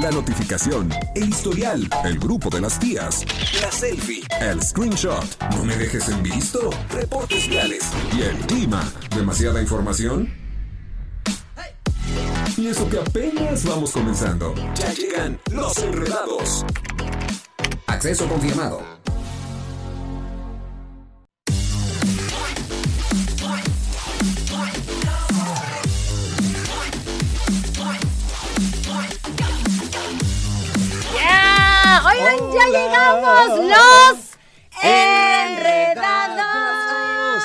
la notificación, el historial, el grupo de las tías, la selfie, el screenshot, no me dejes en visto, reportes viales y el clima. ¿Demasiada información? Y eso que apenas vamos comenzando. Ya llegan los enredados. Acceso confirmado. Llegamos los enredados.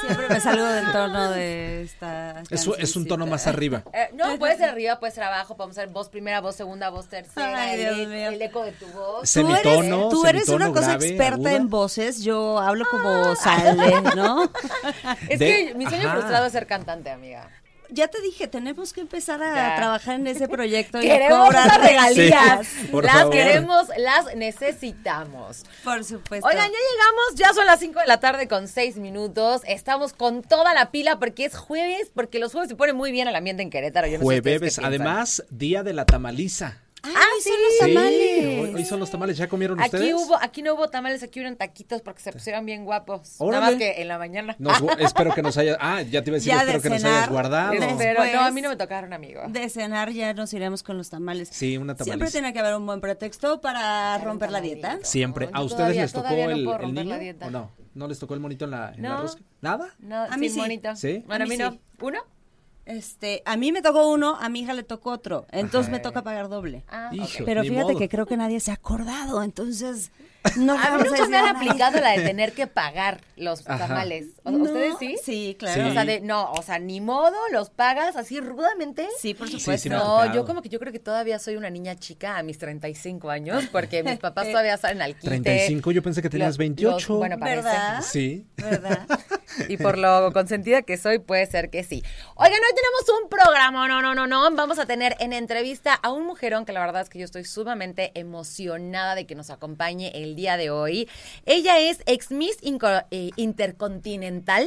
Siempre me salgo del tono de esta. Es, un- es un tono más arriba. Eh, no, puede ser arriba, puede ser abajo, podemos hacer voz primera, voz segunda, voz tercera, Ay, el, Dios mío. el eco de tu voz. Tú Semitono, eres, tú eres una cosa grave, experta aguda. en voces. Yo hablo como sale, ¿no? Es De- que mi sueño Ajá. frustrado es ser cantante, amiga. Ya te dije, tenemos que empezar a Ya. trabajar en ese proyecto y a Queremos cobrar esas regalías. Sí, las favor. queremos, las necesitamos. Por supuesto. Oigan, ya llegamos, ya son las 5 de la tarde con 6 minutos. Estamos con toda la pila porque es jueves, porque los jueves se pone muy bien el ambiente en Querétaro. Yo no Jueves, además, día de la tamaliza. Ay, Ah, hoy son sí. los Sí, tamales. hoy, hoy son los tamales. ¿Ya comieron Aquí ustedes? hubo, aquí no hubo tamales, aquí hubieron taquitos porque se pusieron bien guapos. Nada Órale. más que en la mañana. Nos espero que nos haya. Ah, ya te iba a decir, Ya de espero que nos hayas guardado. De- Pero Después- no, a mí no me tocaron, amigo. De cenar ya nos iremos con los tamales. Sí, una Siempre tamaliza. tiene que haber un buen pretexto para romper la dieta. Siempre. ¿A ustedes todavía- les tocó todavía no el, el niño? la dieta. ¿O no? ¿No les tocó el monito en la, en la rosca? ¿Nada? No, A mí sin sí. monito. ¿Sí? Bueno, a A mí no. sí. ¿Uno? Este, a mí me tocó uno, a mi hija le tocó otro. Entonces Ajá. me toca pagar doble. Ah, Hijo. Pero fíjate modo. que creo que nadie se ha acordado, entonces no A mí nunca me han aplicado la de tener que pagar los Ajá. tamales. ¿O- No, ¿Ustedes sí? Sí, claro. Sí. O sea, de, no, o sea, ni modo, los pagas así rudamente. Sí, por supuesto. sí no, yo como que yo creo que todavía soy una niña chica a mis 35 años porque mis papás todavía salen al quite. 35, yo pensé que tenías Los- 28. los- bueno, parece. ¿Verdad? Sí. ¿Verdad? Y por lo consentida que soy, puede ser que sí. Oigan, hoy tenemos un programa, no, no, no, no. Vamos a tener en entrevista a un mujerón que la verdad es que yo estoy sumamente emocionada de que nos acompañe el día de hoy. Ella es ex Miss eh, Intercontinental.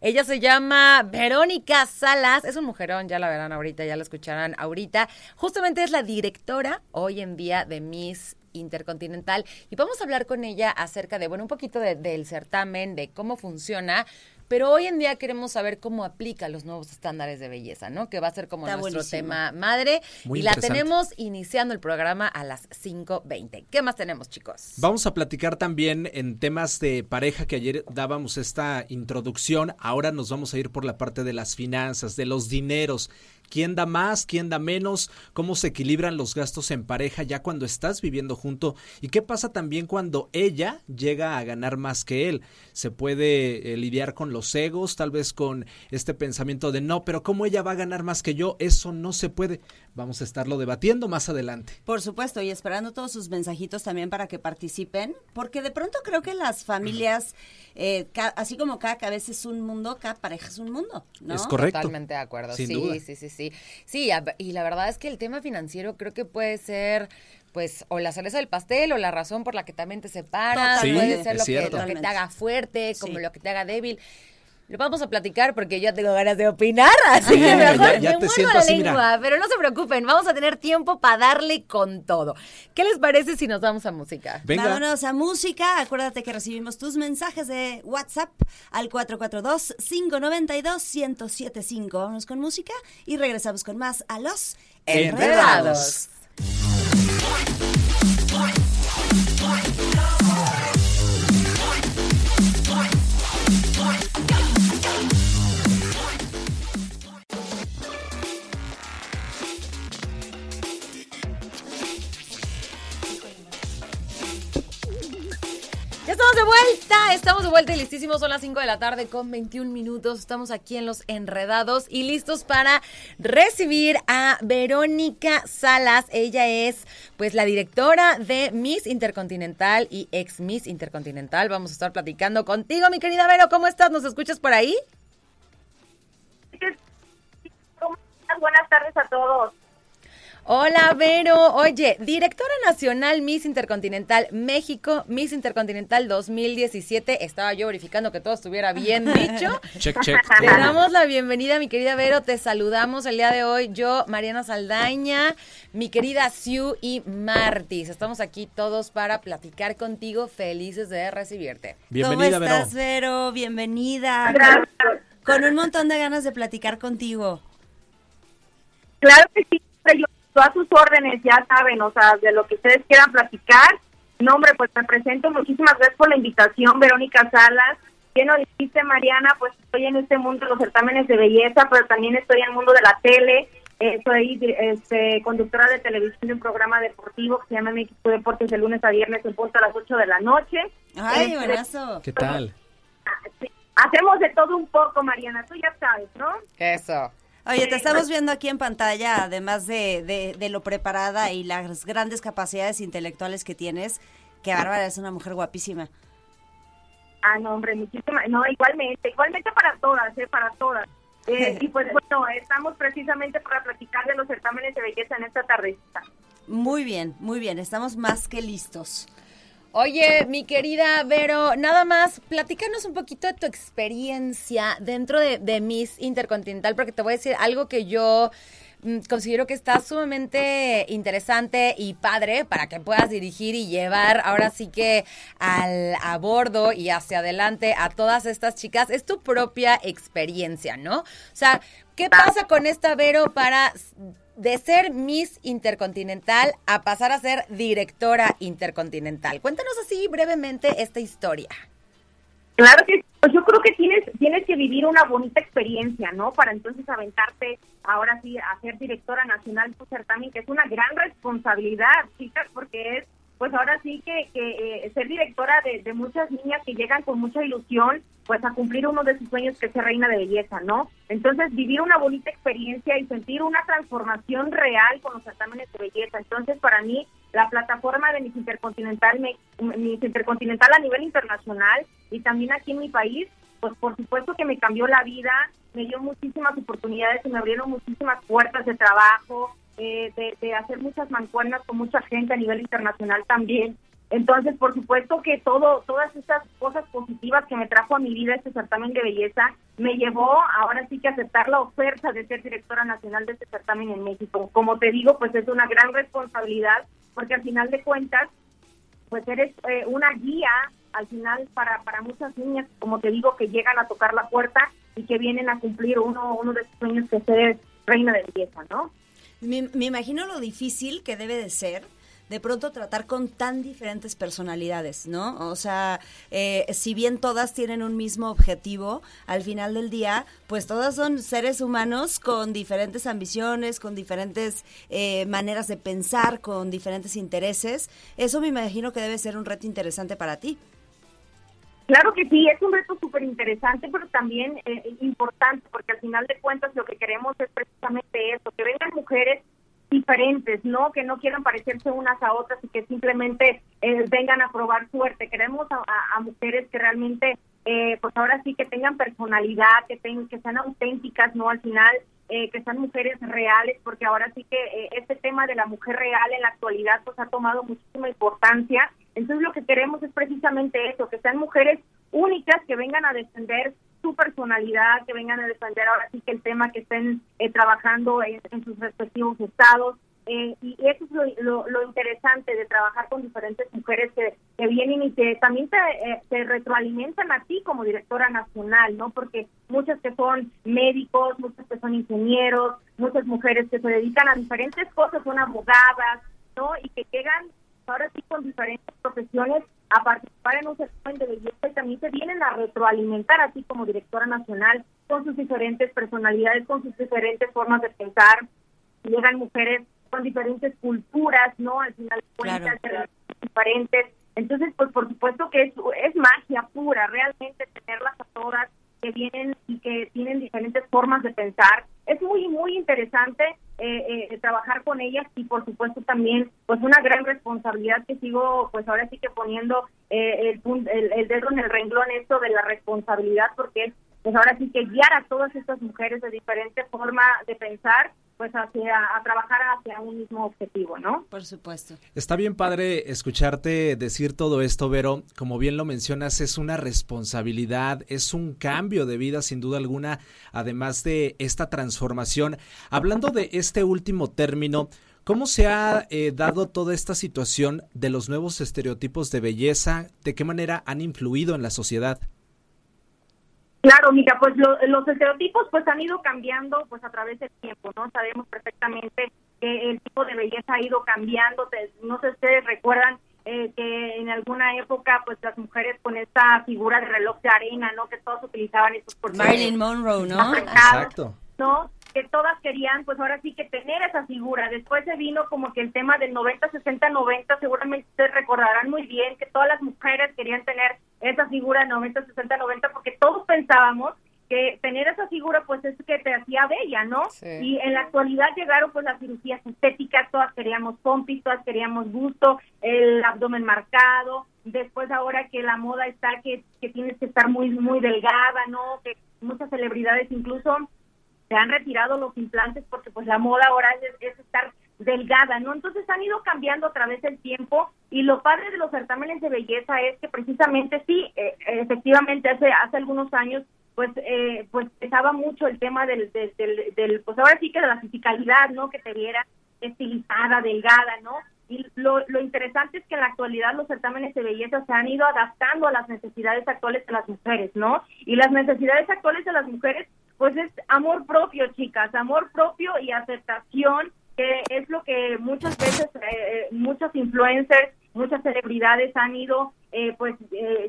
Ella se llama Verónica Salas. Es un mujerón, ya la verán ahorita, ya la escucharán ahorita. Justamente es la directora hoy en día de Miss Intercontinental y vamos a hablar con ella acerca de, bueno, un poquito de- del certamen, de cómo funciona, pero hoy en día queremos saber cómo aplica los nuevos estándares de belleza, ¿no? Que va a ser como Está nuestro buenísimo. tema madre Muy y la tenemos iniciando el programa a las 5.20. ¿Qué más tenemos, chicos? Vamos a platicar también en temas de pareja que ayer dábamos esta introducción. Ahora nos vamos a ir por la parte de las finanzas, de los dineros. ¿Quién da más? ¿Quién da menos? ¿Cómo se equilibran los gastos en pareja ya cuando estás viviendo junto? ¿Y qué pasa también cuando ella llega a ganar más que él? Se puede eh, lidiar con los egos, tal vez con este pensamiento de no, pero ¿cómo ella va a ganar más que yo? Eso no se puede. Vamos a estarlo debatiendo más adelante. Por supuesto, y esperando todos sus mensajitos también para que participen, porque de pronto creo que las familias, eh, así como cada cabeza es un mundo, cada pareja es un mundo, ¿no? Es correcto. Totalmente de acuerdo. Sin sí, duda. sí, sí, sí. Sí, a- y la verdad es que el tema financiero creo que puede ser pues o la cereza del pastel o la razón por la que también te separas, Sí, puede ser lo que, lo que te haga fuerte, como Sí. lo que te haga débil. Lo vamos a platicar porque yo tengo ganas de opinar, así Sí, que ya- mejor ya me te muerdo siento la así, mira. lengua, pero no se preocupen, vamos a tener tiempo para darle con todo. ¿Qué les parece si nos vamos a música? Venga. Vámonos a música. Acuérdate que recibimos tus mensajes de WhatsApp al 442-592-1075. Vámonos con música y regresamos con más a los Enredados. Ya de vuelta, estamos de vuelta y listísimos. Son las 5 de la tarde con 21 minutos. Estamos aquí en Los Enredados y listos para recibir a Verónica Salas. Ella es pues la directora de Miss Intercontinental y ex Miss Intercontinental. Vamos a estar platicando contigo, mi querida Vero. ¿Cómo estás? ¿Nos escuchas por ahí? ¿Cómo estás? Buenas tardes a todos. Hola, Vero. Oye, directora nacional Miss Intercontinental México, Miss Intercontinental 2017. Estaba yo verificando que todo estuviera bien dicho. Check, check. Te damos la bienvenida, mi querida Vero. Te saludamos el día de hoy. Yo, Mariana Saldaña, mi querida Siu y Martis. Estamos aquí todos para platicar contigo. Felices de recibirte. Bienvenida, ¿Cómo estás, Vero? Bienvenida. Gracias. Con un montón de ganas de platicar contigo. Claro que sí, a sus órdenes, ya saben, o sea, de lo que ustedes quieran platicar. No, hombre, pues me presento, muchísimas gracias por la invitación, Verónica Salas. Bien lo dijiste, Mariana, pues estoy en este mundo de los certámenes de belleza, pero también estoy en el mundo de la tele. Eh, soy este, conductora de televisión de un programa deportivo que se llama México Deportes de lunes a viernes en punto a las 8 de la noche. Ay, Este, buenazo. ¿Qué tal? sí, Hacemos de todo un poco, Mariana, tú ya sabes, ¿no? Eso. Oye, te estamos viendo aquí en pantalla, además de, de, de lo preparada y las grandes capacidades intelectuales que tienes, que Bárbara es una mujer guapísima. Ah, no, hombre, muchísimas, no, igualmente, igualmente para todas, ¿eh? Para todas. Eh, y pues bueno, estamos precisamente para platicar de los certámenes de belleza en esta tardecita. Muy bien, muy bien, estamos más que listos. Oye, mi querida Vero, nada más, platícanos un poquito de tu experiencia dentro de, de Miss Intercontinental, porque te voy a decir algo que yo mm, considero que está sumamente interesante y padre para que puedas dirigir y llevar ahora sí que al a bordo y hacia adelante a todas estas chicas. Es tu propia experiencia, ¿no? O sea, ¿qué pasa con esta Vero para de ser Miss Intercontinental a pasar a ser directora intercontinental. Cuéntanos así brevemente esta historia. Claro que pues yo creo que tienes tienes que vivir una bonita experiencia, ¿no? Para entonces aventarte ahora sí a ser directora nacional de tu certamen, que es una gran responsabilidad, chicas, porque es pues ahora sí que, que eh, ser directora de, de muchas niñas que llegan con mucha ilusión pues a cumplir uno de sus sueños que es ser reina de belleza, ¿no? Entonces vivir una bonita experiencia y sentir una transformación real con los certámenes de belleza. Entonces para mí la plataforma de Miss Intercontinental, Miss Intercontinental a nivel internacional y también aquí en mi país, pues por supuesto que me cambió la vida, me dio muchísimas oportunidades y me abrieron muchísimas puertas de trabajo, eh, de, de hacer muchas mancuernas con mucha gente a nivel internacional también. Entonces, por supuesto que todo, todas estas cosas positivas que me trajo a mi vida este certamen de belleza me llevó ahora sí que aceptar la oferta de ser directora nacional de este certamen en México. Como te digo, pues es una gran responsabilidad porque al final de cuentas, pues eres eh, una guía al final para, para muchas niñas, como te digo, que llegan a tocar la puerta y que vienen a cumplir uno, uno de sus sueños que es ser reina de belleza, ¿no? Me, me imagino lo difícil que debe de ser de pronto tratar con tan diferentes personalidades, ¿no? O sea, eh, si bien todas tienen un mismo objetivo, al final del día, pues todas son seres humanos con diferentes ambiciones, con diferentes eh, maneras de pensar, con diferentes intereses. Eso me imagino que debe ser un reto interesante para ti. Claro que sí, es un reto súper interesante, pero también eh, importante, porque al final de cuentas lo que queremos es precisamente eso, que vengan mujeres diferentes, ¿no? Que no quieran parecerse unas a otras y que simplemente eh, vengan a probar suerte. Queremos a, mujeres que realmente, eh, pues ahora sí que tengan personalidad, que, tengan, que sean auténticas, ¿no? Al final, eh, que sean mujeres reales, porque ahora sí que eh, este tema de la mujer real en la actualidad pues ha tomado muchísima importancia. Entonces lo que queremos es precisamente eso, que sean mujeres únicas que vengan a defender su personalidad, que vengan a defender ahora sí que el tema que estén eh, trabajando en, en sus respectivos estados. Eh, y eso es lo, lo- lo interesante de trabajar con diferentes mujeres que, vienen y que también te, eh, te retroalimentan a ti como directora nacional, ¿no? Porque muchas que son médicos, muchas que son ingenieros, muchas mujeres que se dedican a diferentes cosas, son abogadas, ¿no? Y que llegan ahora sí con diferentes profesiones a participar en un certamen de belleza y también se vienen a retroalimentar así como directora nacional con sus diferentes personalidades, con sus diferentes formas de pensar. Llegan mujeres con diferentes culturas, ¿no? Al final de cuentas, Claro. diferentes. Entonces, pues por supuesto que es, es magia pura, realmente tenerlas a todas que vienen y que tienen diferentes formas de pensar. Es muy, muy interesante eh, eh, trabajar con ellas y por supuesto también pues una gran responsabilidad que sigo pues ahora sí que poniendo eh, el, el, el dedo en el renglón esto de la responsabilidad porque es pues ahora sí que guiar a todas estas mujeres de diferente forma de pensar pues hacia a trabajar hacia un mismo objetivo, ¿no? Por supuesto. Está bien padre escucharte decir todo esto, Vero. Como bien lo mencionas, es una responsabilidad, es un cambio de vida sin duda alguna, además de esta transformación. Hablando de este último término, ¿Cómo se ha eh, dado toda esta situación de los nuevos estereotipos de belleza? ¿De qué manera han influido en la sociedad? Claro, mira, pues los estereotipos pues han ido cambiando pues a través del tiempo, ¿no? Sabemos perfectamente que el tipo de belleza ha ido cambiando. No sé si ustedes recuerdan eh, que en alguna época pues las mujeres con esta figura de reloj de arena, ¿no? Que todos utilizaban esos por Marilyn Monroe, ¿no? Exacto. ¿No? Que todas querían, pues ahora sí que tener esa figura. Después se vino como que el tema del 90, 60, 90, seguramente ustedes recordarán muy bien que todas las mujeres querían tener esa figura 90, 60, 90, porque todos pensábamos que tener esa figura pues es que te hacía bella, ¿no? Y en la actualidad llegaron pues las cirugías estéticas, todas queríamos pompis, todas queríamos gusto, el abdomen marcado, después ahora que la moda está que, que tienes que estar muy muy delgada, ¿no? Que muchas celebridades incluso se han retirado los implantes porque pues la moda ahora es, estar delgada, ¿no? Entonces han ido cambiando a través del tiempo y lo padre de los certámenes de belleza es que precisamente sí, eh, efectivamente hace hace algunos años pues eh, pues pesaba mucho el tema del, del, del, pues ahora sí que de la fisicalidad, ¿no? Que te viera estilizada, delgada, ¿no? Y lo, lo interesante es que en la actualidad los certámenes de belleza se han ido adaptando a las necesidades actuales de las mujeres, ¿no? Y las necesidades actuales de las mujeres pues es amor propio, chicas, amor propio y aceptación, que es lo que muchas veces eh, eh, muchos influencers, muchas celebridades han ido eh, pues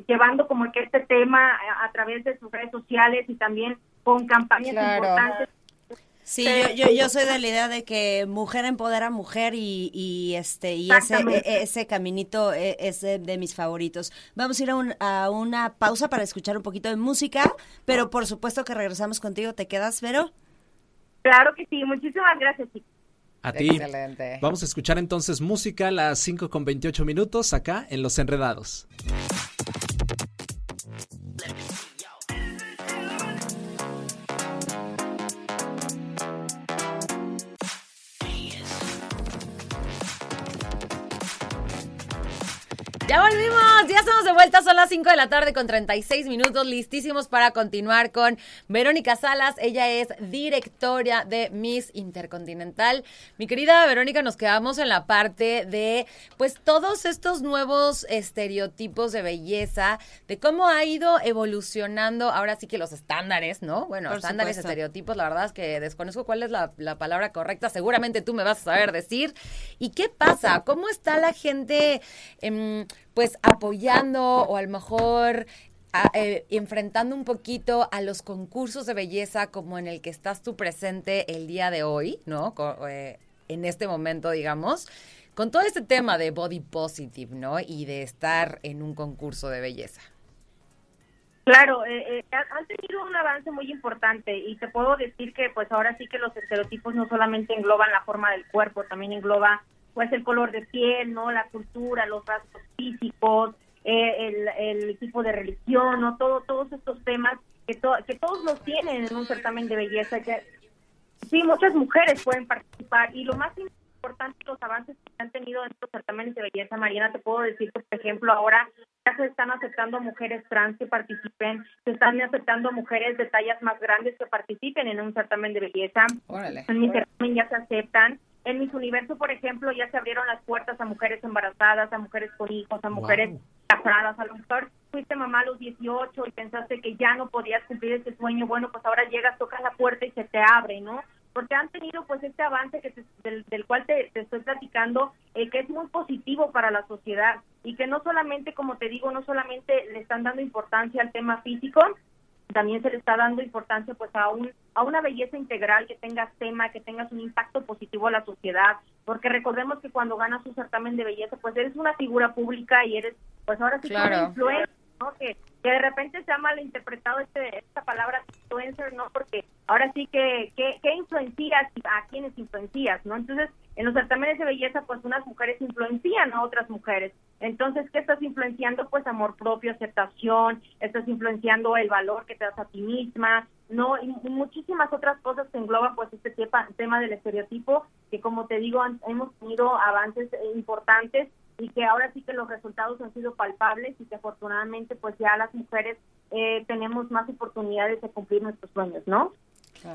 llevando como que este tema a, través de sus redes sociales y también con campañas importantes Sí, yo, yo, soy de la idea de que mujer empodera mujer y, y este y ese, e, ese caminito e, es de, mis favoritos. Vamos a ir a, un, a, una pausa para escuchar un poquito de música, pero por supuesto que regresamos contigo. ¿Te quedas, Vero? Claro que sí, muchísimas gracias. A ti. Excelente. Vamos a escuchar entonces música a las 5 con 28 minutos acá en Los Enredados. Ya estamos de vuelta, son las 5 de la tarde con 36 minutos, listísimos para continuar con Verónica Salas. Ella es directora de Miss Intercontinental. Mi querida Verónica, nos quedamos en la parte de, pues, todos estos nuevos estereotipos de belleza, de cómo ha ido evolucionando ahora sí que los estándares, ¿no? Bueno, estándares, estereotipos, la verdad es que desconozco cuál es la, la palabra correcta, seguramente tú me vas a saber decir. ¿Y qué pasa? ¿Cómo está la gente? en pues apoyando o a lo mejor eh, enfrentando un poquito a los concursos de belleza como en el que estás tú presente el día de hoy, ¿no? Eh, en este momento, digamos, con todo este tema de body positive, ¿no? Y de estar en un concurso de belleza. Claro, eh, han tenido un avance muy importante y te puedo decir que pues ahora sí que los estereotipos no solamente engloban la forma del cuerpo, también engloba pues el color de piel, ¿no? La cultura, los rasgos físicos, eh, el, tipo de religión, ¿no? Todo, todos estos temas que, que todos los tienen en un certamen de belleza. Que sí, muchas mujeres pueden participar y lo más importante, los avances que han tenido en estos certámenes de belleza, Mariana, te puedo decir que, por ejemplo, ahora ya se están aceptando mujeres trans que participen, se están aceptando mujeres de tallas más grandes que participen en un certamen de belleza. en mi certamen ya se aceptan. En Miss Universo, por ejemplo, ya se abrieron las puertas a mujeres embarazadas, a mujeres con hijos, a mujeres casadas. A lo mejor fuiste mamá a los 18 y pensaste que ya no podías cumplir ese sueño. Bueno, pues ahora llegas, tocas la puerta y se te abre, ¿no? Porque han tenido pues este avance que del, cual te, estoy platicando, eh, que es muy positivo para la sociedad y que no solamente, como te digo, no solamente le están dando importancia al tema físico, también se le está dando importancia pues a un a una belleza integral que tengas tema, que tengas un impacto positivo a la sociedad, porque recordemos que cuando ganas un certamen de belleza, pues eres una figura pública y eres pues ahora sí claro. una ¿no? Que, de repente se ha malinterpretado este, esta palabra influencer, ¿no? Porque ahora sí que, que, que influencias a quienes influencias, ¿no? Entonces, en los certámenes de belleza, pues unas mujeres influencian a otras mujeres. Entonces, ¿qué estás influenciando? Pues amor propio, aceptación, estás influenciando el valor que te das a ti misma, ¿no? Y muchísimas otras cosas que engloban pues este tema del estereotipo, que como te digo, hemos tenido avances importantes y que ahora sí que los resultados han sido palpables y que afortunadamente pues ya las mujeres eh, tenemos más oportunidades de cumplir nuestros sueños, ¿no?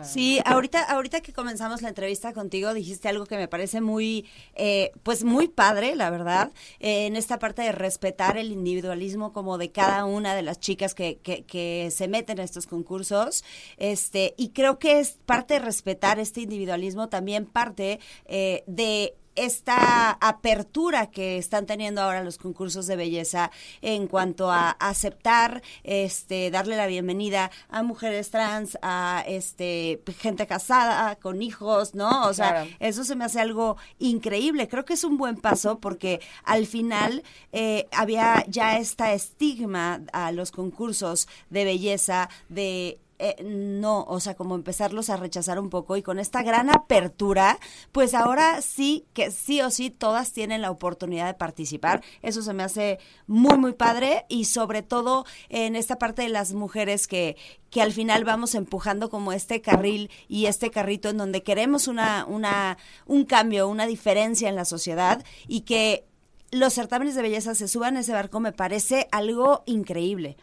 Sí, ahorita, ahorita que comenzamos la entrevista contigo dijiste algo que me parece muy, eh, pues muy padre, la verdad, eh, en esta parte de respetar el individualismo como de cada una de las chicas que, que, que se meten a estos concursos, este, y creo que es parte de respetar este individualismo también parte eh, de esta apertura que están teniendo ahora los concursos de belleza en cuanto a aceptar, este, darle la bienvenida a mujeres trans, a este gente casada, con hijos, ¿no? O sea, eso se me hace algo increíble. Creo que es un buen paso porque al final eh, había ya esta estigma a los concursos de belleza de eh, no, o sea, como empezarlos a rechazar un poco y con esta gran apertura, pues ahora sí que sí o sí todas tienen la oportunidad de participar. Eso se me hace muy, muy padre y sobre todo en esta parte de las mujeres que, que al final vamos empujando como este carril y este carrito en donde queremos una, una, un cambio, una diferencia en la sociedad y que los certámenes de belleza se suban a ese barco me parece algo increíble.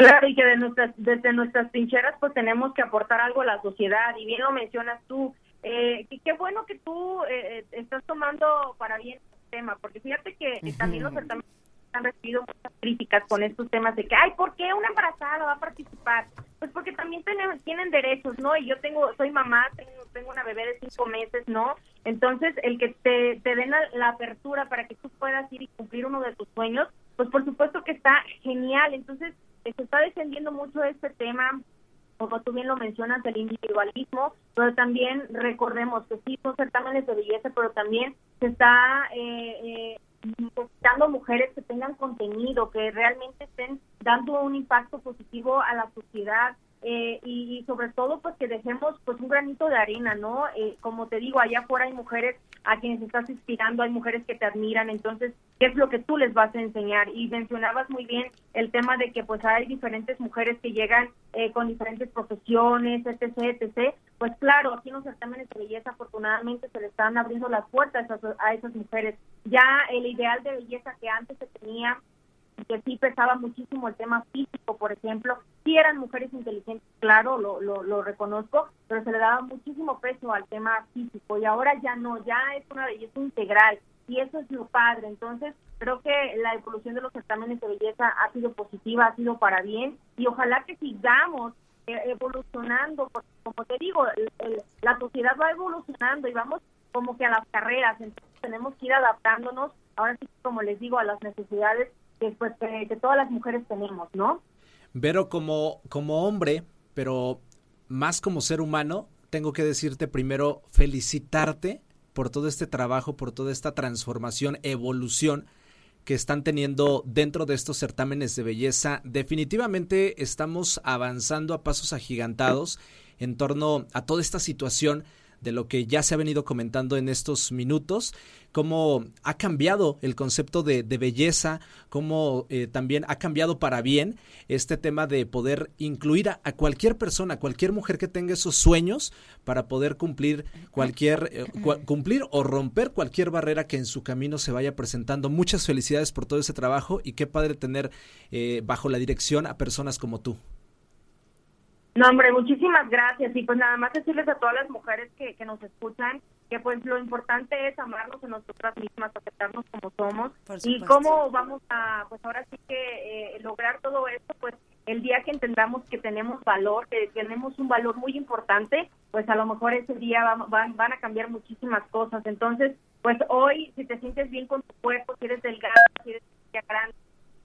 Claro, y que de nuestras, desde nuestras trincheras pues tenemos que aportar algo a la sociedad, y bien lo mencionas tú, eh, y qué bueno que tú eh, eh, estás tomando para bien el tema, porque fíjate que también los certámenes han recibido muchas críticas con estos temas de que, ay, ¿por qué una embarazada va a participar? Pues porque también tienen, tienen derechos, ¿no? Y yo tengo, soy mamá, tengo, tengo una bebé de cinco meses, ¿no? Entonces, el que te, te den la apertura para que tú puedas ir y cumplir uno de tus sueños, pues por supuesto que está genial. Entonces, se está defendiendo mucho este tema, como tú bien lo mencionas, del individualismo, pero también recordemos que sí son certámenes de belleza, pero también se está eh, eh, mujeres que tengan contenido, que realmente estén dando un impacto positivo a la sociedad, eh, y, sobre todo pues que dejemos pues un granito de arena, ¿no? Eh, como te digo, allá afuera hay mujeres a quienes estás inspirando, hay mujeres que te admiran, entonces, ¿qué es lo que tú les vas a enseñar? Y mencionabas muy bien el tema de que pues hay diferentes mujeres que llegan eh, con diferentes profesiones, etc., etc., pues claro, aquí en los certámenes de belleza afortunadamente se le están abriendo las puertas a, a esas mujeres. Ya el ideal de belleza que antes se tenía que sí pesaba muchísimo el tema físico, por ejemplo. Sí eran mujeres inteligentes, claro, lo, lo, reconozco, pero se le daba muchísimo peso al tema físico y ahora ya no, ya es una belleza integral y eso es lo padre. Entonces, creo que la evolución de los certámenes de belleza ha sido positiva, ha sido para bien y ojalá que sigamos eh, evolucionando, porque como te digo, la sociedad va evolucionando y vamos como que a las carreras, entonces tenemos que ir adaptándonos, ahora sí, como les digo, a las necesidades que, pues, que, todas las mujeres tenemos, ¿no? Vero, como, como hombre, pero más como ser humano, tengo que decirte primero felicitarte por todo este trabajo, por toda esta transformación, evolución que están teniendo dentro de estos certámenes de belleza. Definitivamente estamos avanzando a pasos agigantados en torno a toda esta situación de lo que ya se ha venido comentando en estos minutos, cómo ha cambiado el concepto de, belleza, cómo eh, también ha cambiado para bien este tema de poder incluir a, cualquier persona, cualquier mujer que tenga esos sueños para poder cumplir cualquier, eh, cumplir o romper cualquier barrera que en su camino se vaya presentando. Muchas felicidades por todo ese trabajo y qué padre tener eh, bajo la dirección a personas como tú. No, hombre, muchísimas gracias. Y pues nada más decirles a todas las mujeres que, que nos escuchan que pues lo importante es amarnos a nosotras mismas, aceptarnos como somos. Y cómo vamos a, pues ahora sí que eh, lograr todo esto, pues el día que entendamos que tenemos valor, que tenemos un valor muy importante, pues a lo mejor ese día van, van a cambiar muchísimas cosas. Entonces, pues hoy, si te sientes bien con tu cuerpo, si eres delgado, si eres grande,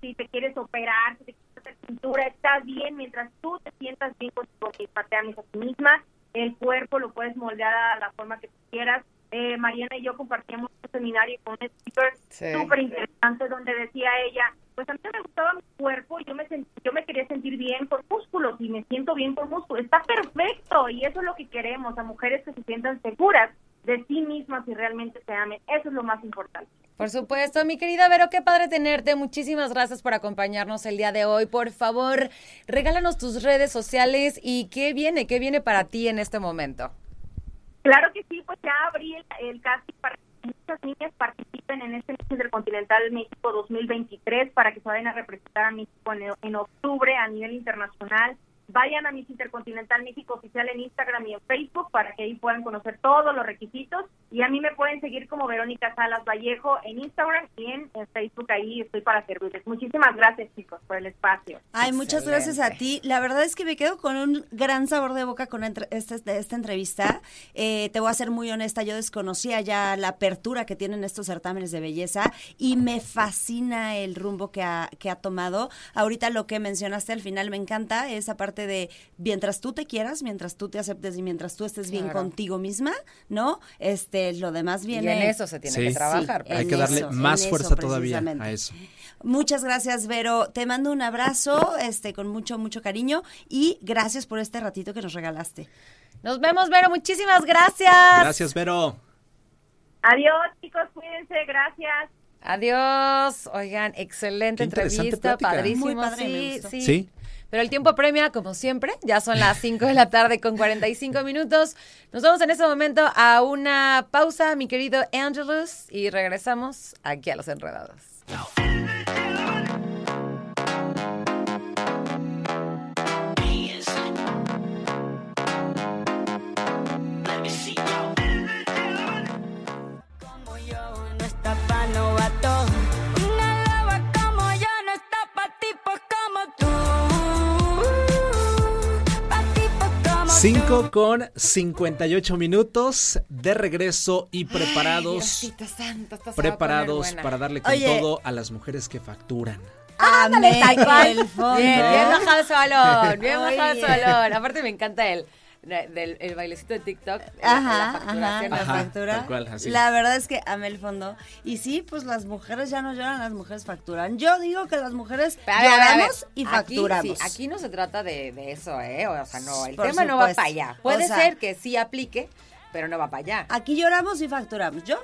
si te quieres operar, si te cintura está bien mientras tú te sientas bien contigo misma, te ames a ti misma, el cuerpo lo puedes moldear a la forma que tú quieras. Eh, Mariana y yo compartíamos un seminario con un speaker súper interesante donde decía ella, pues a mí me gustaba mi cuerpo, yo me yo me quería sentir bien con músculos y me siento bien con músculos. Está perfecto y eso es lo que queremos, a mujeres que se sientan seguras de sí mismas y realmente se amen. Eso es lo más importante. Por supuesto, mi querida Vero, qué padre tenerte. Muchísimas gracias por acompañarnos el día de hoy. Por favor, regálanos tus redes sociales y qué viene, qué viene para ti en este momento. Claro que sí, pues ya abrí el, el casting para que muchas niñas participen en este Intercontinental México 2023 para que se vayan a representar a México en, en octubre a nivel internacional. Vayan a Miss Intercontinental México Oficial en Instagram y en Facebook para que ahí puedan conocer todos los requisitos. Y a mí me pueden seguir como Verónica Salas Vallejo en Instagram y en, en Facebook. Ahí estoy para servirles. Muchísimas gracias, chicos, por el espacio. Ay, muchas gracias a ti. La verdad es que me quedo con un gran sabor de boca con entre- esta, esta entrevista. Eh, te voy a ser muy honesta, yo desconocía ya la apertura que tienen estos certámenes de belleza y me fascina el rumbo que ha, que ha tomado. Ahorita lo que mencionaste al final me encanta, esa parte de mientras tú te quieras, mientras tú te aceptes y mientras tú estés bien Claro. contigo misma, ¿no? Este, lo demás Y viene... en eso se tiene Sí. que trabajar. Sí, pues. Hay que darle eso, más fuerza eso, todavía a eso. Muchas gracias, Vero. Te mando un abrazo, este, con mucho, mucho cariño y gracias por este ratito que nos regalaste. Nos vemos, Vero. Muchísimas gracias. Gracias, Vero. Adiós, chicos, cuídense, gracias. Adiós. Oigan, excelente Qué entrevista, plática. padrísimo. Muy padre, me sí, gustó. sí, Sí. Pero el tiempo premia, como siempre. Ya son las 5 de la tarde con 45 minutos. Nos vamos en este momento a una pausa, mi querido Angelus, y regresamos aquí a Los Enredados. 5 con 58 minutos de regreso y preparados, Diosito santo, preparados para darle con Oye. todo a las mujeres que facturan. Amén Tal cual. Bien, bien bajado ese balón, bien Oye. bajado ese balón. Aparte me encanta el, del, el bailecito de TikTok. la- Ajá, la ajá, facturación. la factura. tal cual, así. La verdad es que amé el fondo. Y sí, pues las mujeres ya no lloran, las mujeres facturan. Yo digo que las mujeres Pero a ver, a ver, lloramos y aquí facturamos. sí, Aquí, no se trata de, de eso, ¿eh? O sea, no, el Por tema no va para allá. O Puede sea- ser que sí aplique, pero no va para allá. Aquí lloramos y facturamos. Yo,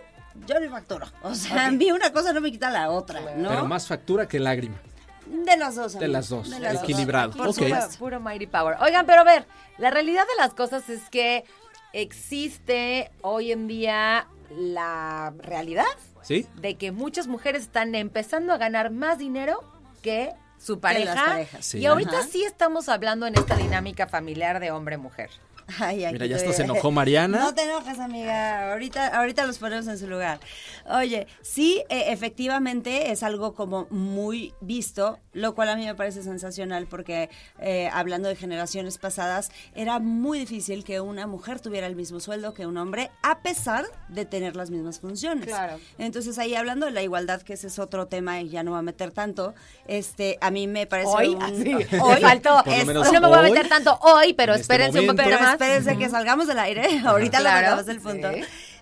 yo ni facturo. O sea, a mí una cosa no me quita la otra, ¿no? Pero más factura que lágrima. De las dos. De amigo, las dos, dos. equilibrado. Por Ok. supuesto. Puro, puro Mighty Power. Oigan, pero a ver, la realidad de las cosas es que existe hoy en día la realidad ¿Sí? de que muchas mujeres están empezando a ganar más dinero que su pareja. las parejas. Sí. Y ahorita Ajá. sí estamos hablando en esta dinámica familiar de hombre-mujer. Ay, aquí Mira, ya hasta se enojó Mariana. No te enojes, amiga. Ahorita, ahorita los ponemos en su lugar. Oye, sí, eh, efectivamente es algo como muy visto, lo cual a mí me parece sensacional porque eh, hablando de generaciones pasadas, era muy difícil que una mujer tuviera el mismo sueldo que un hombre, a pesar de tener las mismas funciones. Claro. Entonces ahí hablando de la igualdad, que ese es otro tema y ya no va a meter tanto, este, a mí me parece Hoy, un- hoy faltó. Es- no me voy a meter tanto hoy, pero este espérense un poquito pero más. espérense que salgamos del aire. Ahorita Claro, lo el punto. sí.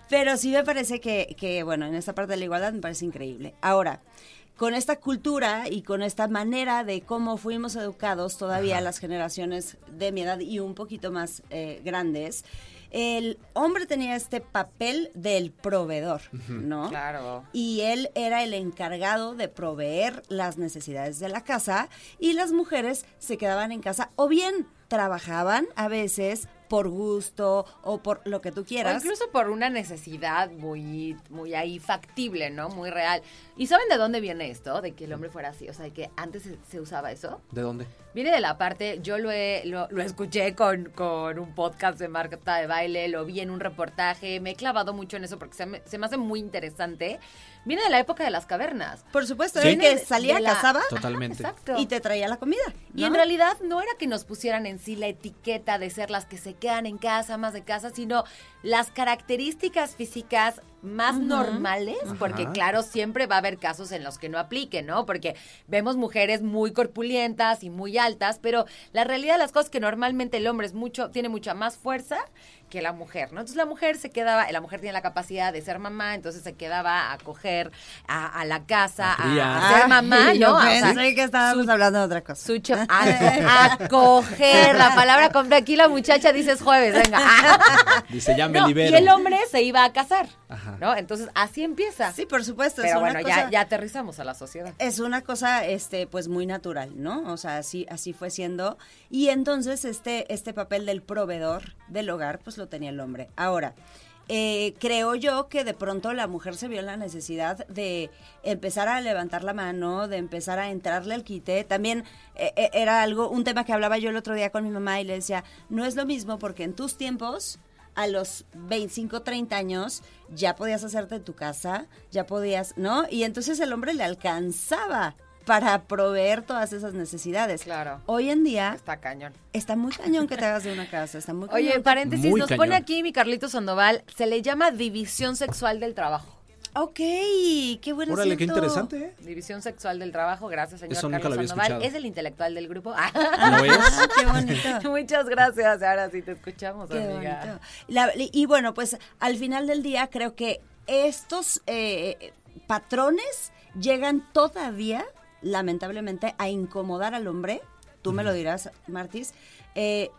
Pero sí me parece que, que, bueno, en esta parte de la igualdad me parece increíble. Ahora, con esta cultura y con esta manera de cómo fuimos educados todavía las generaciones de mi edad y un poquito más eh, grandes, el hombre tenía este papel del proveedor, ¿no? Claro. y él era el encargado de proveer las necesidades de la casa y las mujeres se quedaban en casa o bien trabajaban a veces por gusto o por lo que tú O quieras. incluso por una necesidad muy, muy ahí factible, ¿no? Muy real. ¿Y saben de dónde viene esto? De que el hombre fuera así. O sea, de que antes se, se usaba eso. ¿De dónde? Viene de la parte, yo lo, he- lo, lo escuché con, con un podcast de Marta de Baile, lo vi en un reportaje, me he clavado mucho en eso porque se me, se me hace muy interesante. Viene de la época de las cavernas. Por supuesto, Sí. el que salía, la- cazaba Totalmente. Exacto. y te traía la comida. Y ¿no? en realidad no era que nos pusieran en sí la etiqueta de ser las que se quedan en casa, más de casa, sino las características físicas más normales, porque claro, siempre va a haber casos en los que no apliquen, ¿no? Porque vemos mujeres muy corpulentas y muy altas, pero la realidad de las cosas es que normalmente el hombre es mucho, tiene mucha más fuerza que la mujer, ¿no? Entonces la mujer se quedaba, la mujer tiene la capacidad de ser mamá, entonces se quedaba a coger a, a la casa, A ser mamá, Ay, ¿no? O sea, que estábamos hablando de otra cosa. su a, a coger, la palabra compra aquí la muchacha dice es jueves, venga. Dice, ya me No, libero. y el hombre se iba a casar, Ajá. ¿no? Entonces así empieza. Sí, por supuesto. es Pero una bueno, cosa- ya, ya aterrizamos a la sociedad. Es una cosa, este, pues muy natural, ¿no? O sea, así, así fue siendo. Y entonces este, este papel del proveedor del hogar, pues lo tenía el hombre. Ahora, eh, creo yo que de pronto la mujer se vio en la necesidad de empezar a levantar la mano, de empezar a entrarle al quite. También eh, eh, era algo, un tema que hablaba yo el otro día con mi mamá y le decía, no es lo mismo porque en tus tiempos a los 25, 30 años ya podías hacerte tu casa, ya podías, ¿no? Y entonces el hombre le alcanzaba para proveer todas esas necesidades. Claro. Hoy en día Está cañón. está muy cañón que te hagas de una casa, está muy cañón. Oye, en paréntesis, Muy nos cañón. pone aquí mi Carlito Sandoval, se le llama división sexual del trabajo. Ok, qué bueno. Órale, qué interesante, ¿eh? División sexual del trabajo, gracias, señor Eso nunca Carlos lo había Sandoval. escuchado. Es el intelectual del grupo. ¿Lo es? Ah, qué bonito. Muchas gracias. Ahora sí te escuchamos, Qué amiga. bonito. La- y bueno, pues al final del día creo que estos eh, patrones llegan todavía, lamentablemente, a incomodar al hombre. Tú me lo dirás, Martis. Eh,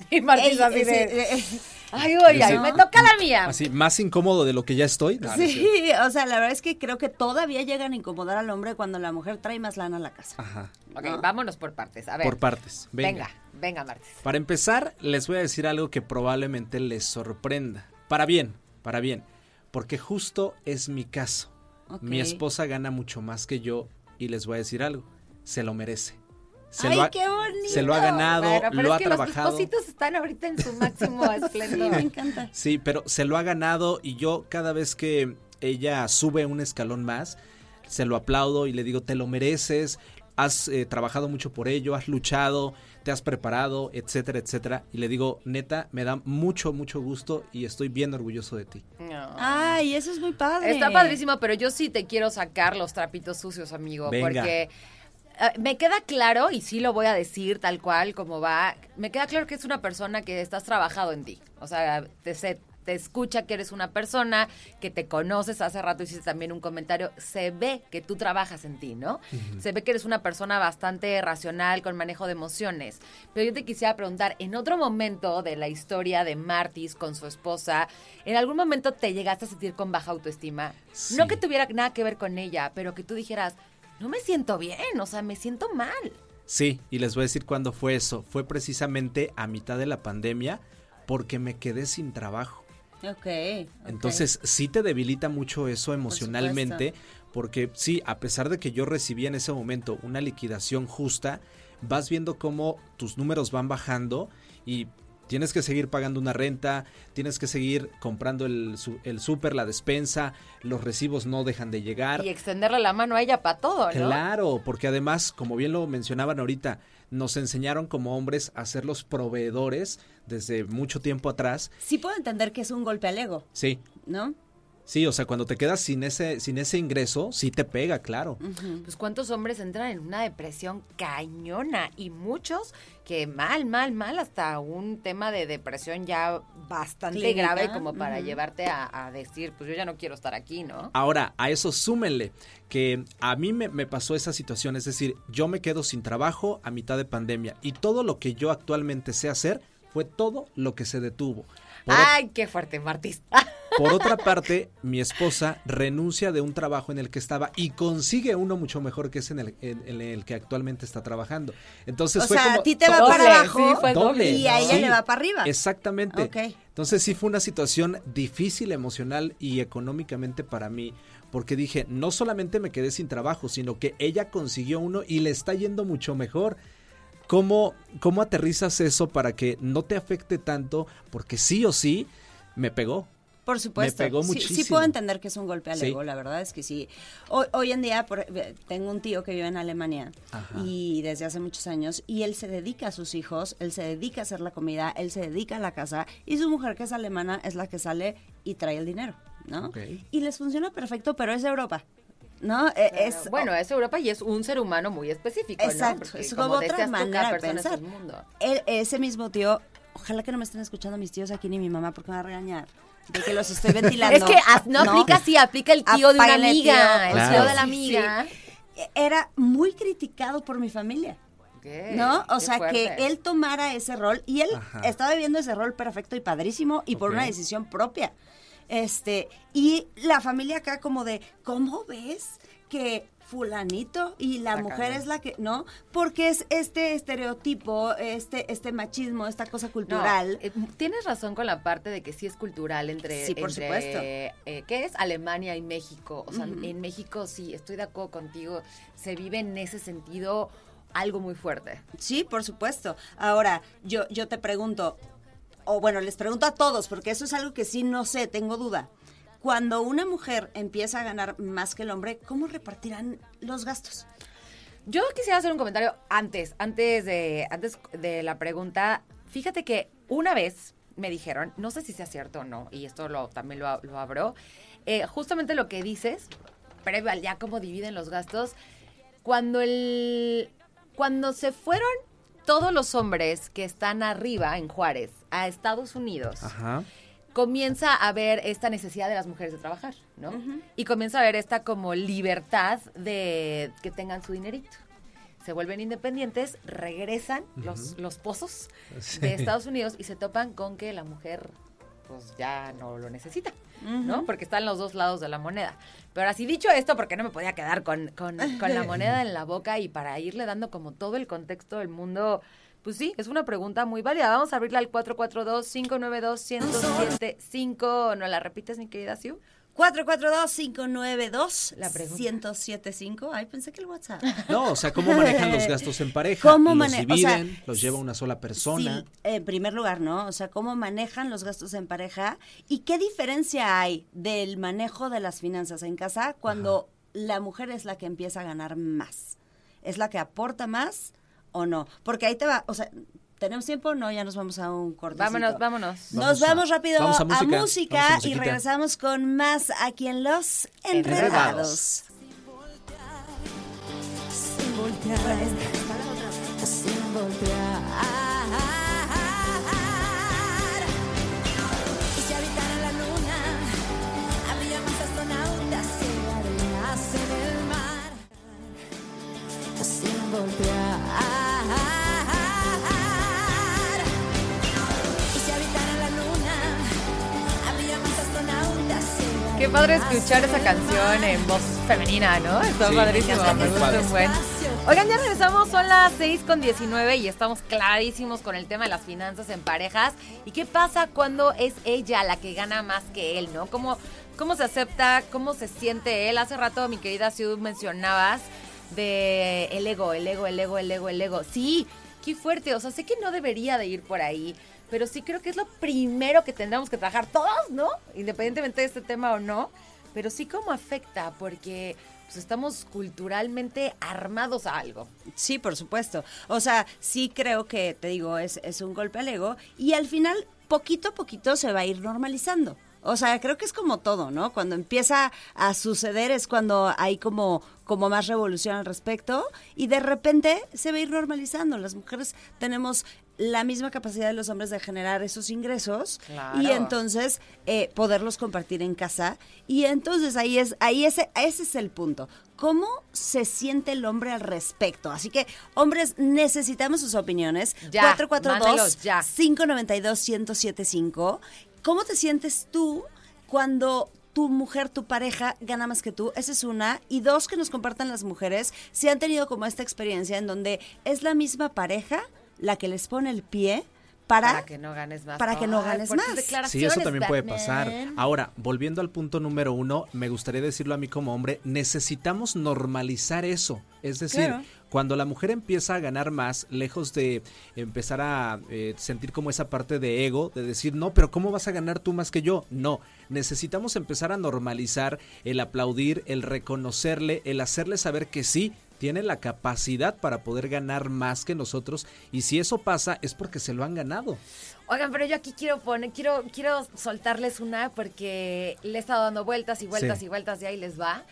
Y Martín ey, así eh, de, eh, ay, oye, Sí. me toca la mía. Así, más incómodo de lo que ya estoy. Sí, o sea, la verdad es que creo que todavía llegan a incomodar al hombre cuando la mujer trae más lana a la casa. Ajá. Ok, vámonos por partes. A ver. Por partes. Venga. Venga, venga, Martis. Para empezar, les voy a decir algo que probablemente les sorprenda. Para bien, para bien. Porque justo es mi caso. Ok. Mi esposa gana mucho más que yo y les voy a decir algo. Se lo merece. Se, ¡Ay, lo, ha, qué bonito! se lo ha ganado, Bueno, pero lo es ha que trabajado. los están ahorita en su máximo Sí, esplendor. me encanta. Sí, pero se lo ha ganado y yo cada vez que ella sube un escalón más, se lo aplaudo y le digo, te lo mereces, has eh, trabajado mucho por ello, has luchado, te has preparado, etcétera, etcétera. Y le digo, neta, me da mucho, mucho gusto y estoy bien orgulloso de ti. No. Ay, eso es muy padre. Está padrísimo, pero yo sí te quiero sacar los trapitos sucios, amigo, Venga. porque eh, me queda claro, y sí lo voy a decir tal cual como va, me queda claro que es una persona que estás trabajado en ti. O sea, te, se- te escucha que eres una persona, que te conoces, hace rato hiciste también un comentario, se ve que tú trabajas en ti, ¿no? Se ve que eres una persona bastante racional, con manejo de emociones. Pero yo te quisiera preguntar, en otro momento de la historia de Martis con su esposa, ¿en algún momento te llegaste a sentir con baja autoestima? Sí. No que tuviera nada que ver con ella, pero que tú dijeras, no me siento bien, o sea, me siento mal. Sí, y les voy a decir cuándo fue eso. Fue precisamente a mitad de la pandemia porque me quedé sin trabajo. Ok. Entonces sí te debilita mucho eso emocionalmente, porque sí, a pesar de que yo recibía en ese momento una liquidación justa, vas viendo cómo tus números van bajando y tienes que seguir pagando una renta, tienes que seguir comprando el, el súper, la despensa, los recibos no dejan de llegar. Y extenderle la mano a ella para todo, ¿no? Claro, porque además, como bien lo mencionaban ahorita, nos enseñaron como hombres a ser los proveedores desde mucho tiempo atrás. Sí puedo entender que es un golpe al ego, Sí, ¿no? Sí, o sea, cuando te quedas sin ese, sin ese ingreso, sí te pega, claro. Pues cuántos hombres entran en una depresión cañona y muchos que mal, mal, mal, hasta un tema de depresión ya bastante Clínica, grave como para llevarte a, a decir, pues yo ya no quiero estar aquí, ¿no? Ahora, a eso súmenle que a mí me, me pasó esa situación, es decir, yo me quedo sin trabajo a mitad de pandemia y todo lo que yo actualmente sé hacer fue todo lo que se detuvo. Por, o- Ay, qué fuerte, Martis. por otra parte, mi esposa renuncia de un trabajo en el que estaba y consigue uno mucho mejor que ese en el, en- en el que actualmente está trabajando. Entonces O fue sea, como a ti te va doble, para abajo sí, fue doble. y a ella Sí, le va para arriba. Exactamente. Entonces sí fue una situación difícil emocional y económicamente para mí, porque dije, no solamente me quedé sin trabajo, sino que ella consiguió uno y le está yendo mucho mejor. ¿Cómo, cómo aterrizas eso para que no te afecte tanto? Porque sí o sí me pegó. Por supuesto. Me pegó Sí- Sí, muchísimo. puedo entender que es un golpe al Sí. ego, la verdad es que sí. Hoy, hoy en día por- eh, tengo un tío que vive en Alemania Ajá. y desde hace muchos años y él se dedica a sus hijos, él se dedica a hacer la comida, él se dedica a la casa y su mujer que es alemana es la que sale y trae el dinero, ¿no? Ok. Y les funciona perfecto, pero es de Europa, ¿no? Eh, es bueno, es Europa y es un ser humano muy específico, Exacto, ¿no? Es como como otra manera de pensar. un mundo. Él- ese mismo tío ojalá que no me estén escuchando mis tíos aquí ni mi mamá porque me va a regañar. De que los estoy ventilando. Es que no, aplica así, aplica el tío de una amiga, tío. el tío de la Sí, amiga. sí. Era muy criticado por mi familia. Ok, ¿No? O qué sea, que él tomara ese rol y él Ajá. estaba viviendo ese rol perfecto y padrísimo y por una decisión propia. Este, y la familia acá como de, ¿cómo ves que fulanito y la mujer es la que, ¿no? Porque es este estereotipo, este este machismo, esta cosa No, cultural. eh, tienes razón con la parte de que sí es cultural entre, Sí, por entre, supuesto. eh, ¿qué es? Alemania y México. O sea, en México sí, estoy de acuerdo contigo, se vive en ese sentido algo muy fuerte. Sí, por supuesto. Ahora, yo, yo te pregunto, o bueno, les pregunto a todos, porque eso es algo que sí no sé, tengo duda. Cuando una mujer empieza a ganar más que el hombre, ¿cómo repartirán los gastos? Yo quisiera hacer un comentario antes, antes de, antes de la pregunta. Fíjate que una vez me dijeron, no sé si sea cierto o no, y esto lo, también lo, lo abro, eh, justamente lo que dices, previo al ya cómo dividen los gastos, cuando el, cuando se fueron todos los hombres que están arriba en Juárez a Estados Unidos, Ajá. Comienza a haber esta necesidad de las mujeres de trabajar, ¿no? Y comienza a haber esta como libertad de que tengan su dinerito. Se vuelven independientes, regresan los, los pozos Sí. de Estados Unidos y se topan con que la mujer pues ya no lo necesita, ¿no? Porque están los dos lados de la moneda. Pero así dicho esto, porque no me podía quedar con, con, con la moneda en la boca y para irle dando como todo el contexto del mundo, pues sí, es una pregunta muy válida. Vamos a abrirla al 442-592-1075. ¿No la repites, mi querida Siu? 442-592-1075. La pregunta. Ay, pensé que el WhatsApp. No, o sea, ¿cómo manejan los gastos en pareja? ¿Cómo ¿Los mane- o sea, dividen? ¿Los lleva una sola persona? Sí, en primer lugar, ¿no? O sea, cómo manejan los gastos en pareja y qué diferencia hay del manejo de las finanzas en casa cuando la mujer es la que empieza a ganar más. ¿Es la que aporta más o no? Porque ahí te va, o sea, ¿tenemos tiempo? No, ya nos vamos a un corte. Vámonos, vámonos. Nos Vamos a- rápido vamos a a música, música, vamos a y regresamos con más aquí en Los Enredados. Enredados. Sin voltear, sin voltear. Voltear. Y si habitaran la luna, habría más astronautas y Qué padre escuchar esa canción en voz femenina, ¿no? Está Sí, padrísimo, me gusta un buen. Oigan, ya regresamos, son las 6 con 19 y estamos clarísimos con el tema de las finanzas en parejas. ¿Y qué pasa cuando es ella la que gana más que él, no? ¿Cómo, cómo se acepta, cómo se siente él? Hace rato, mi querida Siu, mencionabas de el ego, el ego, el ego, el ego, el ego. Sí, qué fuerte. O sea, sé que no debería de ir por ahí, pero sí creo que es lo primero que tendremos que trabajar todos, ¿no? Independientemente de este tema o no. Pero sí cómo afecta, porque pues, estamos culturalmente armados a algo. Sí, por supuesto. O sea, sí creo que, te digo, es, es un golpe al ego y al final, poquito a poquito se va a ir normalizando. O sea, creo que es como todo, ¿no? Cuando empieza a suceder es cuando hay como, como más revolución al respecto y de repente se va a ir normalizando. Las mujeres tenemos la misma capacidad de los hombres de generar esos ingresos y entonces eh, poderlos compartir en casa. Y entonces ahí es, ahí ese, ese es el punto. ¿Cómo se siente el hombre al respecto? Así que, hombres, necesitamos sus opiniones. 442-592-1075 cómo te sientes tú cuando tu mujer, tu pareja gana más que tú, esa es una. Y dos, que nos compartan las mujeres si han tenido como esta experiencia en donde es la misma pareja la que les pone el pie para, Para que no ganes más. para que no ganes más. Sí, eso también puede pasar. Ahora, volviendo al punto número uno, me gustaría decirlo a mí como hombre, necesitamos normalizar eso. Es decir, Claro. Cuando la mujer empieza a ganar más, lejos de empezar a eh, sentir como esa parte de ego, de decir, no, pero ¿cómo vas a ganar tú más que yo? No, necesitamos empezar a normalizar el aplaudir, el reconocerle, el hacerle saber que sí, tiene la capacidad para poder ganar más que nosotros y si eso pasa es porque se lo han ganado. Oigan, pero yo aquí quiero poner, quiero, quiero soltarles una porque le he estado dando vueltas y vueltas Sí. y vueltas y ahí les va.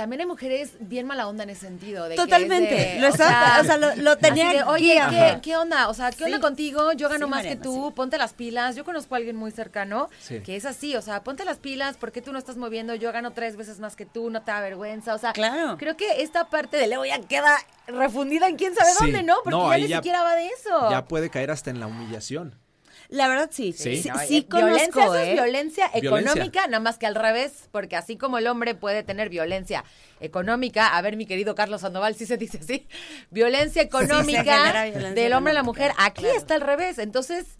También hay mujeres bien mala onda en ese sentido. De que Totalmente. es de- Lo estaba- o sea, lo- lo tenía de, Oye. ¿qué, ¿qué onda? O sea, ¿qué onda contigo? Yo gano Sí, más que tú, sí. ponte las pilas. Yo conozco a alguien muy cercano Sí. que es así, o sea, ponte las pilas, ¿por qué tú no estás moviendo? Yo gano tres veces más que tú, no te da vergüenza. O sea, Claro. creo que esta parte de Leo ya queda refundida en quién sabe Sí. dónde, ¿no? Porque No, ya ni ya- siquiera va de eso. Ya puede caer hasta en la humillación. La verdad sí. Sí. Sí, No, sí eh, violencia, eso es ¿eh? violencia Violencia. económica, nada más que al revés, porque así como el hombre puede tener violencia económica, a ver, mi querido Carlos Sandoval, sí se dice así, violencia económica violencia del hombre a la mujer, aquí claro. está al revés, entonces...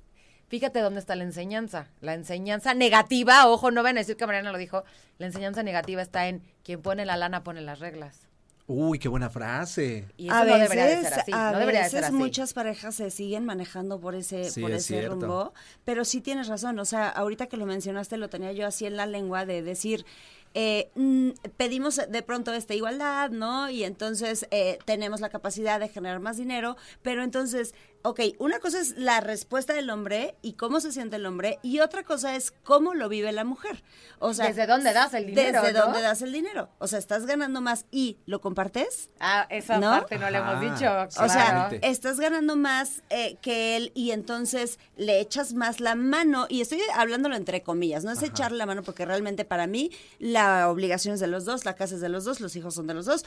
Fíjate dónde está la enseñanza. La enseñanza negativa, ojo, no van a decir que Mariana lo dijo, la enseñanza negativa está en quien pone la lana pone las reglas. Uy, qué buena frase. Y eso a no veces, debería de ser así. a no debería de ser así. muchas parejas se siguen manejando por ese, Sí, por es ese cierto. rumbo, pero sí tienes razón, o sea, ahorita que lo mencionaste lo tenía yo así en la lengua de decir, eh, mm, pedimos de pronto esta igualdad, ¿no? Y entonces eh, tenemos la capacidad de generar más dinero, pero entonces, ok, una cosa es la respuesta del hombre y cómo se siente el hombre, y otra cosa es cómo lo vive la mujer. O sea, ¿Desde dónde das el dinero, Desde no? dónde das el dinero. O sea, estás ganando más y lo compartes. Ah, esa ¿No? parte no le hemos dicho. O sea, estás ganando más eh, que él y entonces le echas más la mano. Y estoy hablándolo entre comillas, no es echarle la mano porque realmente para mí la obligación es de los dos, la casa es de los dos, los hijos son de los dos.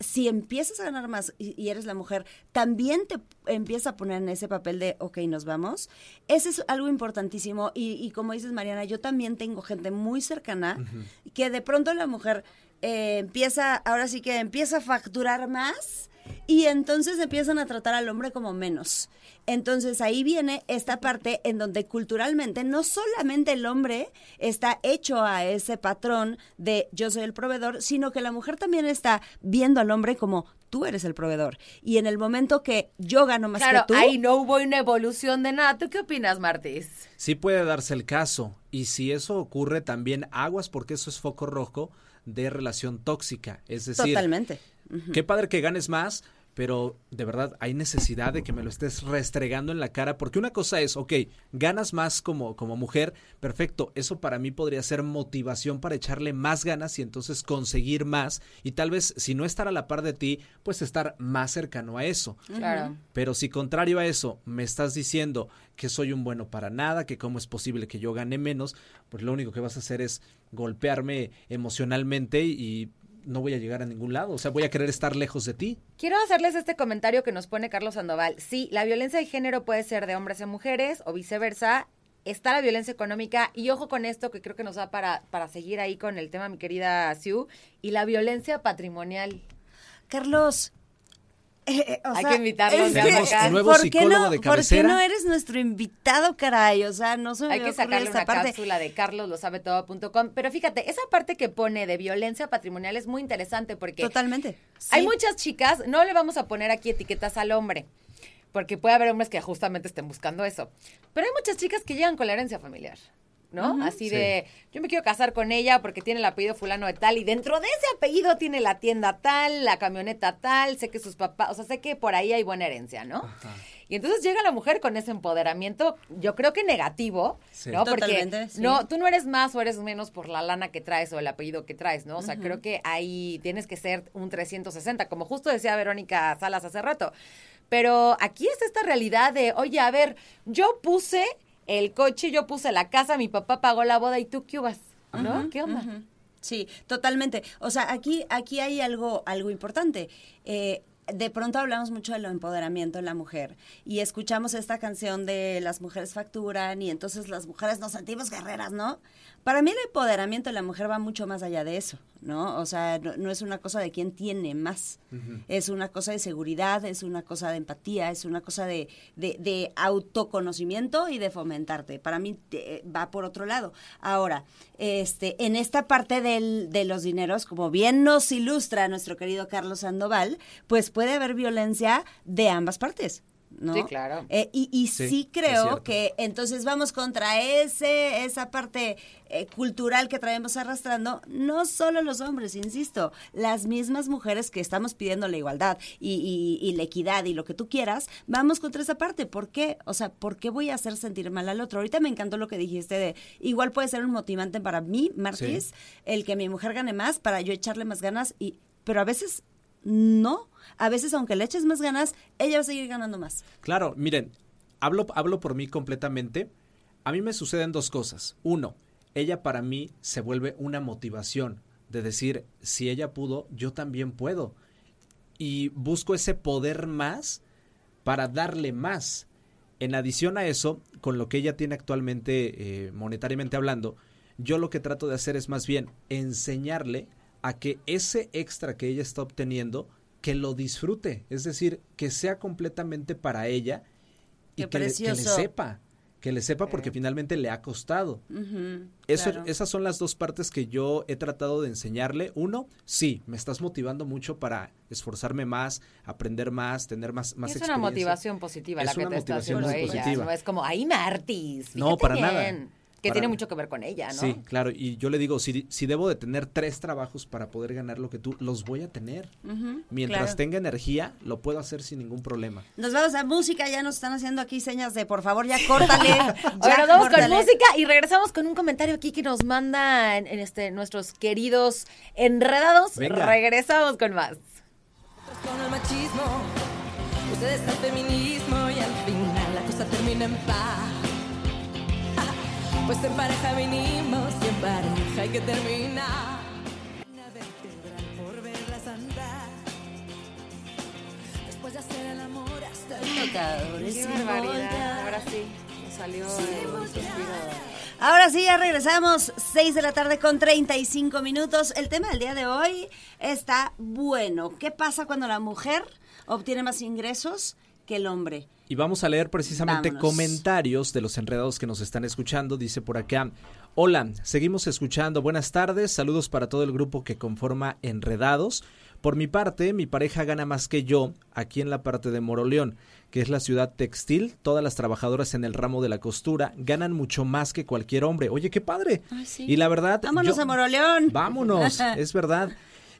Si empiezas a ganar más y, eres la mujer, también te empieza a poner en ese papel de, ok, nos vamos. Ese es algo importantísimo. Y, y como dices, Mariana, yo también tengo gente muy cercana que de pronto la mujer eh, empieza, ahora sí que empieza a facturar más y entonces empiezan a tratar al hombre como menos. Entonces ahí viene esta parte en donde culturalmente no solamente el hombre está hecho a ese patrón de yo soy el proveedor, sino que la mujer también está viendo al hombre como tú eres el proveedor. Y en el momento que yo gano más Claro, que tú, ahí no hubo una evolución de nada. ¿Tú qué opinas, Martis? Sí puede darse el caso. Y si eso ocurre, también aguas porque eso es foco rojo de relación tóxica. Es decir, totalmente. Qué padre que ganes más, pero de verdad hay necesidad de que me lo estés restregando en la cara, porque una cosa es, ok, ganas más como, como mujer, perfecto, eso para mí podría ser motivación para echarle más ganas y entonces conseguir más y tal vez si no estar a la par de ti, pues estar más cercano a eso. Claro. Pero si contrario a eso me estás diciendo que soy un bueno para nada, que cómo es posible que yo gane menos, pues lo único que vas a hacer es golpearme emocionalmente y no voy a llegar a ningún lado. O sea, voy a querer estar lejos de ti. Quiero hacerles este comentario que nos pone Carlos Sandoval. Sí, la violencia de género puede ser de hombres a mujeres o viceversa. Está la violencia económica y ojo con esto que creo que nos da para, para seguir ahí con el tema, mi querida Sue, y la violencia patrimonial. Carlos. Eh, o Hay sea, que invitarlo, es que, eh, nuevo ¿por qué psicólogo no, de ¿Por qué no eres nuestro invitado, caray? O sea, no se me Hay que sacarle esta una parte. cápsula de carloslosabetodo.com. Pero fíjate, esa parte que pone de violencia patrimonial es muy interesante porque Totalmente. Hay Sí. muchas chicas, no le vamos a poner aquí etiquetas al hombre, porque puede haber hombres que justamente estén buscando eso. Pero hay muchas chicas que llegan con la herencia familiar. ¿No? Así Sí. de, yo me quiero casar con ella porque tiene el apellido fulano de tal y dentro de ese apellido tiene la tienda tal, la camioneta tal, sé que sus papás, o sea, sé que por ahí hay buena herencia, ¿no? Y entonces llega la mujer con ese empoderamiento, yo creo que negativo, Sí. ¿no? Porque Totalmente, sí. no, tú no eres más o eres menos por la lana que traes o el apellido que traes, ¿no? O sea, creo que ahí tienes que ser un 360, como justo decía Verónica Salas hace rato. Pero aquí es esta realidad de, oye, a ver, yo puse el coche, yo puse la casa, mi papá pagó la boda y tú qué vas, ¿no? ¿Qué onda? Sí, totalmente. O sea, aquí, aquí hay algo, algo importante. Eh, de pronto hablamos mucho del empoderamiento en la mujer y escuchamos esta canción de las mujeres facturan y entonces las mujeres nos sentimos guerreras, ¿no? Para mí el empoderamiento de la mujer va mucho más allá de eso, ¿no? O sea, no, no es una cosa de quién tiene más, es una cosa de seguridad, es una cosa de empatía, es una cosa de, de, de autoconocimiento y de fomentarte. Para mí eh, va por otro lado. Ahora, este, en esta parte del, de los dineros, como bien nos ilustra nuestro querido Carlos Sandoval, pues puede haber violencia de ambas partes. ¿No? Sí, claro. Eh, y y Sí, creo que entonces vamos contra ese esa parte eh, cultural que traemos arrastrando, no solo los hombres, insisto, las mismas mujeres que estamos pidiendo la igualdad y, y- y la equidad y lo que tú quieras, vamos contra esa parte. ¿Por qué? O sea, ¿por qué voy a hacer sentir mal al otro? Ahorita me encantó lo que dijiste de, igual puede ser un motivante para mí, Marquis, Sí. el que mi mujer gane más para yo echarle más ganas, y pero a veces no. A veces, aunque le eches más ganas, ella va a seguir ganando más. Claro, miren, hablo, hablo por mí completamente. A mí me suceden dos cosas. Uno, ella para mí se vuelve una motivación de decir, si ella pudo, yo también puedo. Y busco ese poder más para darle más. En adición a eso, con lo que ella tiene actualmente, eh, monetariamente hablando, yo lo que trato de hacer es más bien enseñarle a que ese extra que ella está obteniendo, que lo disfrute, es decir, que sea completamente para ella y que le, que sepa, que le sepa porque finalmente le ha costado. Eso- claro. Esas son las dos partes que yo he tratado de enseñarle. Uno, sí, me estás motivando mucho para esforzarme más, aprender más, tener más, más es una experiencia. motivación positiva la Es que una te está motivación haciendo muy ella. positiva. No es como, ahí Martis. No, para nada. Bien", Que Para tiene mucho que ver con ella, ¿no? Sí, claro. Y yo le digo, si, si debo de tener tres trabajos para poder ganar lo que tú, los voy a tener. Mientras claro. tenga energía, lo puedo hacer sin ningún problema. Nos vamos a música, ya nos están haciendo aquí señas de por favor, ya córtale. Ahora nos vamos con música y regresamos con un comentario aquí que nos mandan en este nuestros queridos enredados. Venga. Regresamos con más. con el machismo, ustedes al feminismo y al final la cosa termina en paz. Pues en pareja vinimos y en pareja hay que terminar. Una vertebral por verlas andar. Después de hacer el amor hasta el Tocadores Qué barbaridad. Ahora sí, nos salió el suspiro. Ahora sí, ya regresamos. 6 de la tarde con 35 minutos. El tema del día de hoy está bueno. ¿Qué pasa cuando la mujer obtiene más ingresos que el hombre? Y vamos a leer precisamente Vámonos. comentarios de los enredados que nos están escuchando. Dice por acá, hola, seguimos escuchando. Buenas tardes, saludos para todo el grupo que conforma Enredados. Por mi parte, mi pareja gana más que yo aquí en la parte de Moroleón, que es la ciudad textil. Todas las trabajadoras en el ramo de la costura ganan mucho más que cualquier hombre. Oye, qué padre. Ay, sí. Y la verdad... Vámonos yo- a Moroleón. Vámonos, es verdad.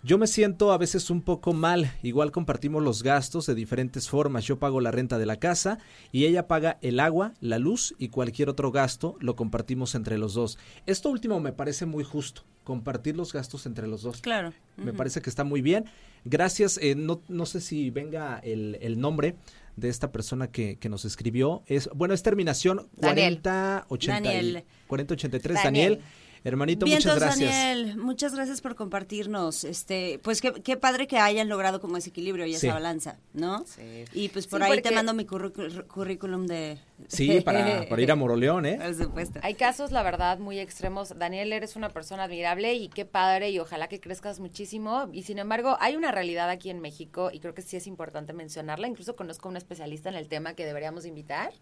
Yo me siento a veces un poco mal, igual compartimos los gastos de diferentes formas. Yo pago la renta de la casa y ella paga el agua, la luz y cualquier otro gasto, lo compartimos entre los dos. Esto último me parece muy justo, compartir los gastos entre los dos. Claro. Me parece que está muy bien. Gracias, eh, no, no sé si venga el, el nombre de esta persona que, que nos escribió. Es, bueno, es terminación Daniel. 4080 Daniel. 4083. Daniel. Daniel, hermanito, muchas gracias. Daniel, muchas gracias por compartirnos. Este, pues qué, qué padre que hayan logrado como ese equilibrio y Sí. esa balanza, ¿no? Sí. Y pues por Sí, ahí porque- te mando mi currícul- currículum de. Sí, para, para ir a Moroleón, ¿eh? Por supuesto. Hay casos, la verdad, muy extremos. Daniel, eres una persona admirable y qué padre y ojalá que crezcas muchísimo. Y sin embargo, hay una realidad aquí en México y creo que sí es importante mencionarla. Incluso conozco a una especialista en el tema que deberíamos invitar.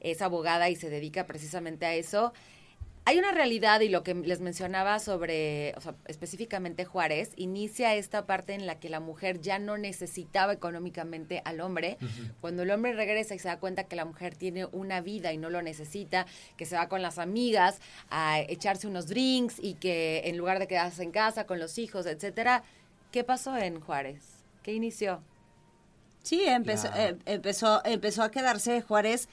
Es abogada y se dedica precisamente a eso. Hay una realidad y lo que les mencionaba sobre, o sea, específicamente Juárez, inicia esta parte en la que la mujer ya no necesitaba económicamente al hombre. Cuando el hombre regresa y se da cuenta que la mujer tiene una vida y no lo necesita, que se va con las amigas a echarse unos drinks y que en lugar de quedarse en casa con los hijos, etcétera, ¿qué pasó en Juárez? ¿Qué inició? Sí, empezó, eh, empezó, empezó a quedarse Juárez,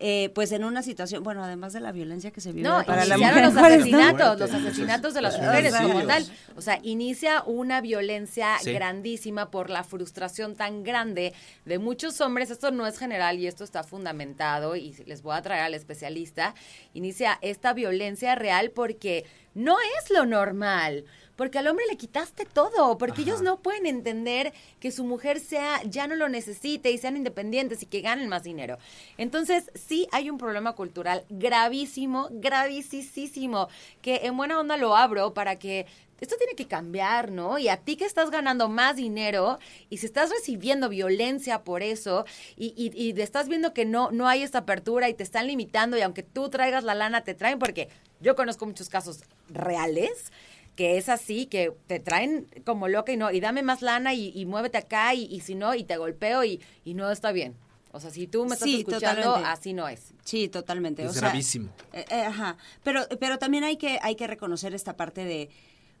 eh, pues en una situación, bueno, además de la violencia que se vive No, para la iniciaron mujer. los asesinatos, los asesinatos de las mujeres como tal. O sea, inicia una violencia Sí. grandísima por la frustración tan grande de muchos hombres. Esto no es general y esto está fundamentado y les voy a traer al especialista. Inicia esta violencia real porque no es lo normal. Porque al hombre le quitaste todo, porque ellos no pueden entender que su mujer sea ya no lo necesite y sean independientes y que ganen más dinero. Entonces, sí hay un problema cultural gravísimo, gravísimo, que en buena onda lo abro para que esto tiene que cambiar, ¿no? Y a ti que estás ganando más dinero y si estás recibiendo violencia por eso y, y, estás viendo que no, no hay esta apertura y te están limitando y aunque tú traigas la lana, te traen porque yo conozco muchos casos reales que es así, que te traen como loca y no, y dame más lana y, y muévete acá y, y si no, y te golpeo y, y no está bien. O sea, si tú me estás Sí, escuchando, totalmente. así no es. Sí, totalmente. Es o sea, gravísimo. eh, eh, ajá. Pero, pero también hay que, hay que reconocer esta parte de,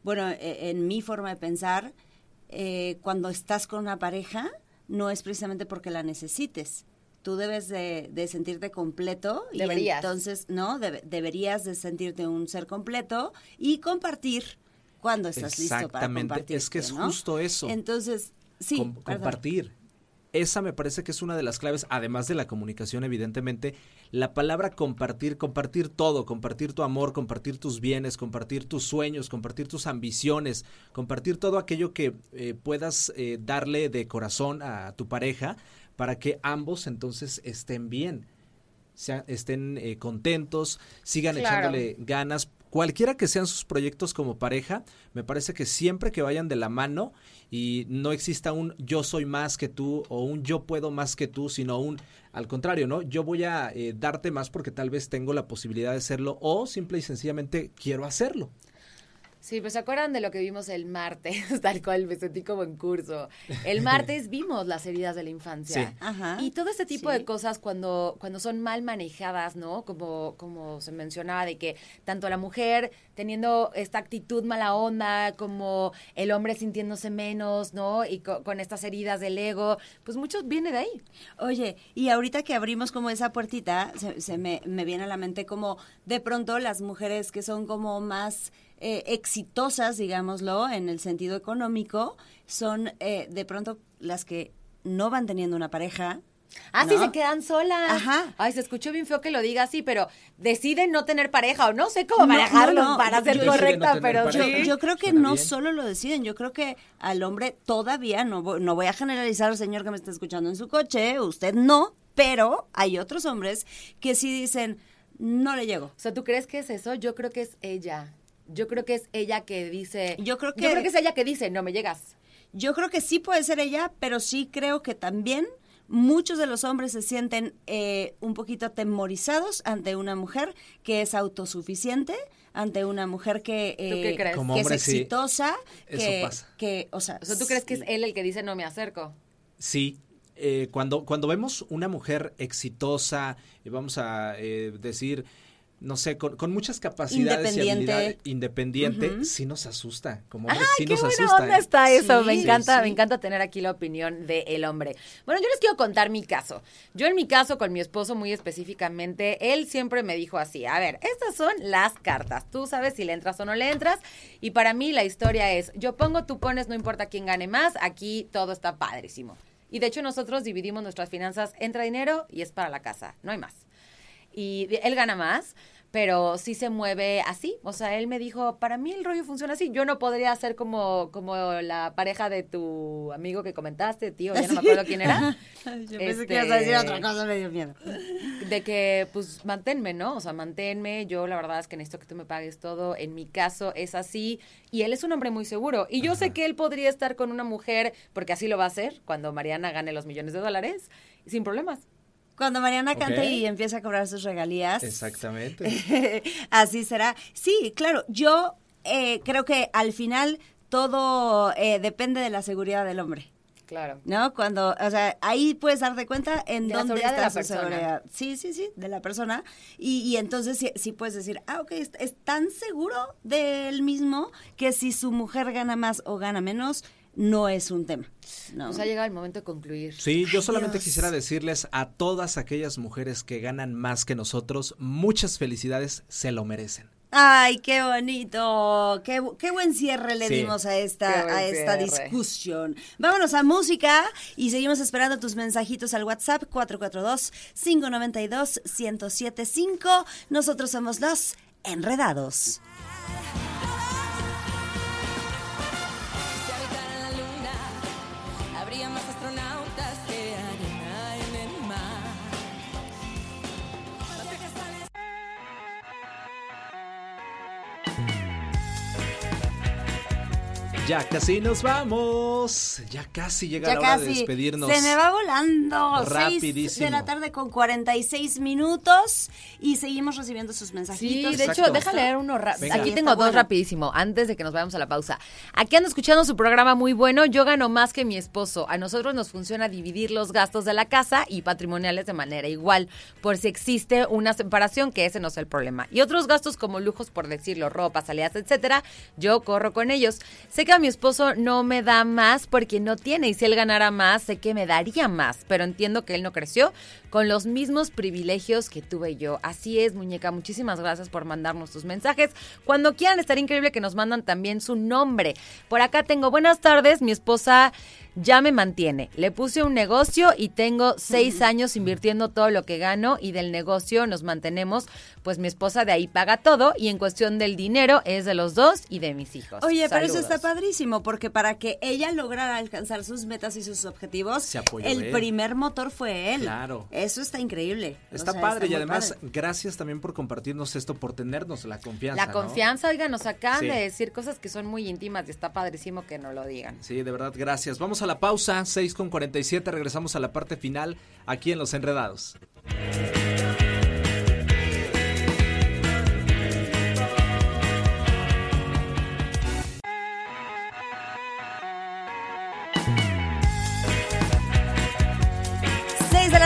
bueno, eh, en mi forma de pensar, eh, cuando estás con una pareja, no es precisamente porque la necesites. Tú debes de, de sentirte completo. y Deberías. entonces, ¿no? Debe- deberías de sentirte un ser completo y compartir cuando estás listo para Exactamente. compartir. Es que es justo eso. Entonces, sí. Com- perdón. compartir. Esa me parece que es una de las claves, además de la comunicación, evidentemente. La palabra compartir, compartir todo, compartir tu amor, compartir tus bienes, compartir tus sueños, compartir tus ambiciones, compartir todo aquello que eh, puedas eh, darle de corazón a tu pareja para que ambos entonces estén bien, sea- estén eh, contentos, sigan Claro. echándole ganas. Cualquiera que sean sus proyectos como pareja, me parece que siempre que vayan de la mano y no exista un yo soy más que tú o un yo puedo más que tú, sino un al contrario, ¿no? Yo voy a eh, darte más porque tal vez tengo la posibilidad de hacerlo o simple y sencillamente quiero hacerlo. Sí, pues se acuerdan de lo que vimos el martes, tal cual me sentí como en curso. El martes vimos las heridas de la infancia. Sí. Ajá. Y todo este tipo Sí. de cosas cuando, cuando son mal manejadas, ¿no? Como, como se mencionaba, de que tanto la mujer teniendo esta actitud mala onda, como el hombre sintiéndose menos, ¿no? Y co- con estas heridas del ego, pues mucho viene de ahí. Oye, y ahorita que abrimos como esa puertita, se, se me, me viene a la mente como de pronto las mujeres que son como más eh, exitosas, digámoslo, en el sentido económico, son eh, de pronto las que no van teniendo una pareja. Ah, sí, se quedan solas. Ajá. Ay, se escuchó bien feo que lo diga así, pero deciden no tener pareja o no sé cómo No, manejarlo no, no, para ser correcta, pero. Yo, creo que Suena no bien. solo lo deciden, yo creo que al hombre todavía, no voy, no voy a generalizar, señor que me está escuchando en su coche, usted no, pero hay otros hombres que sí dicen, no le llego. O sea, ¿tú crees que es eso? Yo creo que es ella. Yo creo que es ella que dice. Yo creo Yo que- creo que es ella que dice, no me llegas. Yo creo que sí puede ser ella, pero sí creo que también muchos de los hombres se sienten eh, un poquito atemorizados ante una mujer que es autosuficiente, ante una mujer que, ¿Tú qué eh, crees? Como que hombre, es sí. exitosa, Eso que, pasa. que, o sea, O sea, ¿tú crees que es sí. él el que dice no me acerco? Sí, eh, cuando, cuando vemos una mujer exitosa, y vamos a eh, decir, no sé, con, con muchas capacidades y Independiente. habilidades, independiente, sí nos asusta. Como hombre, sí qué nos buena asusta. onda ¿eh? está eso. Sí, me encanta, sí. me encanta tener aquí la opinión del hombre. Bueno, yo les quiero contar mi caso. Yo en mi caso con mi esposo muy específicamente, él siempre me dijo así, a ver, estas son las cartas. Tú sabes si le entras o no le entras. Y para mí la historia es, yo pongo, tú pones, no importa quién gane más, aquí todo está padrísimo. Y de hecho nosotros dividimos nuestras finanzas, entra dinero y es para la casa, no hay más. Y él gana más, pero sí se mueve así. O sea, él me dijo, para mí el rollo funciona así. Yo no podría ser como, como la pareja de tu amigo que comentaste, tío, ya no me acuerdo quién era. Yo pensé que ibas a decir Este, otra cosa, me dio miedo. De que, pues, manténme, ¿no? O sea, manténme. Yo, la verdad es que necesito que tú me pagues todo. En mi caso es así. Y él es un hombre muy seguro. Y yo sé que él podría estar con una mujer, porque así lo va a hacer, cuando Mariana gane los millones de dólares, sin problemas. Cuando Mariana cante Ok. y empiece a cobrar sus regalías, Exactamente. así será. Sí, claro, yo eh, creo que al final todo eh, depende de la seguridad del hombre. Claro. ¿No? Cuando, o sea, ahí puedes darte cuenta en De dónde de está la su persona. seguridad. Sí, sí, sí, de la persona. Y, y entonces sí, sí puedes decir, ah, ok, es, es tan seguro de él mismo que si su mujer gana más o gana menos, no es un tema. ¿no? Nos ha llegado el momento de concluir. Sí, yo solamente Dios. quisiera decirles a todas aquellas mujeres que ganan más que nosotros, muchas felicidades, se lo merecen. Ay, qué bonito. Qué, qué buen cierre le Sí. dimos a esta, a esta cierre. discusión. Vámonos a música y seguimos esperando tus mensajitos al WhatsApp 442-592-1075. Nosotros somos los enredados. Ya casi nos vamos. Ya casi llega Ya la hora casi. de despedirnos. Se me va volando. Seis Rapidísimo. de la tarde con 46 minutos y seguimos recibiendo sus Sí, mensajitos. de Exacto. hecho, deja leer uno. Venga. Aquí Sí, tengo dos bueno. rapidísimo, antes de que nos vayamos a la pausa. Aquí ando escuchando su programa muy bueno. Yo gano más que mi esposo. A nosotros nos funciona dividir los gastos de la casa y patrimoniales de manera igual, por si existe una separación, que ese no es el problema. Y otros gastos como lujos, por decirlo, ropa, salidas, etcétera, yo corro con ellos. Sé que mi esposo no me da más porque no tiene, y si él ganara más, sé que me daría más, pero entiendo que él no creció con los mismos privilegios que tuve yo. Así es, muñeca. Muchísimas gracias por mandarnos tus mensajes. Cuando quieran, estaría increíble que nos mandan también su nombre. Por acá tengo buenas tardes. Mi esposa ya me mantiene. Le puse un negocio y tengo seis años invirtiendo todo lo que gano y del negocio nos mantenemos. Pues mi esposa de ahí paga todo y en cuestión del dinero es de los dos y de mis hijos. Oye, pero eso Saludos. está padrísimo, porque para que ella lograra alcanzar sus metas y sus objetivos, Se apoyó el él. primer motor fue él. Claro. Eso está increíble. O Está sea, padre y además padre. gracias también por compartirnos esto, por tenernos la confianza. La ¿no? confianza, oigan, nos acaban Sí. de decir cosas que son muy íntimas y está padrísimo que no lo digan. Sí, de verdad, gracias. Vamos a la pausa, 6 con 47, regresamos a la parte final aquí en Los Enredados.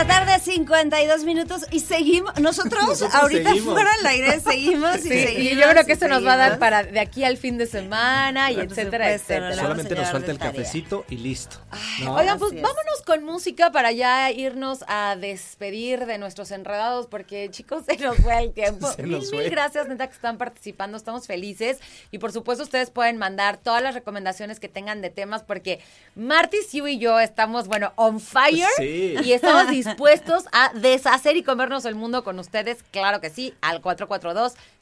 La tarde, 52 minutos y seguimos. Nosotros, Nosotros ahorita seguimos. fuera al aire seguimos y Sí, seguimos. y yo creo que eso nos va a dar para de aquí al fin de semana y etcétera, supuesto, etcétera. Solamente nos falta el tarea. cafecito y listo. ¿no? Oigan, pues vámonos con música para ya irnos a despedir de nuestros enredados, porque chicos, se nos fue el tiempo. Se mil, nos mil fue. gracias, neta, que están participando, estamos felices. Y por supuesto, ustedes pueden mandar todas las recomendaciones que tengan de temas, porque Marty, Siu y yo estamos, bueno, on fire. Sí. Y estamos dispuestos a deshacer y comernos el mundo con ustedes, claro que sí, al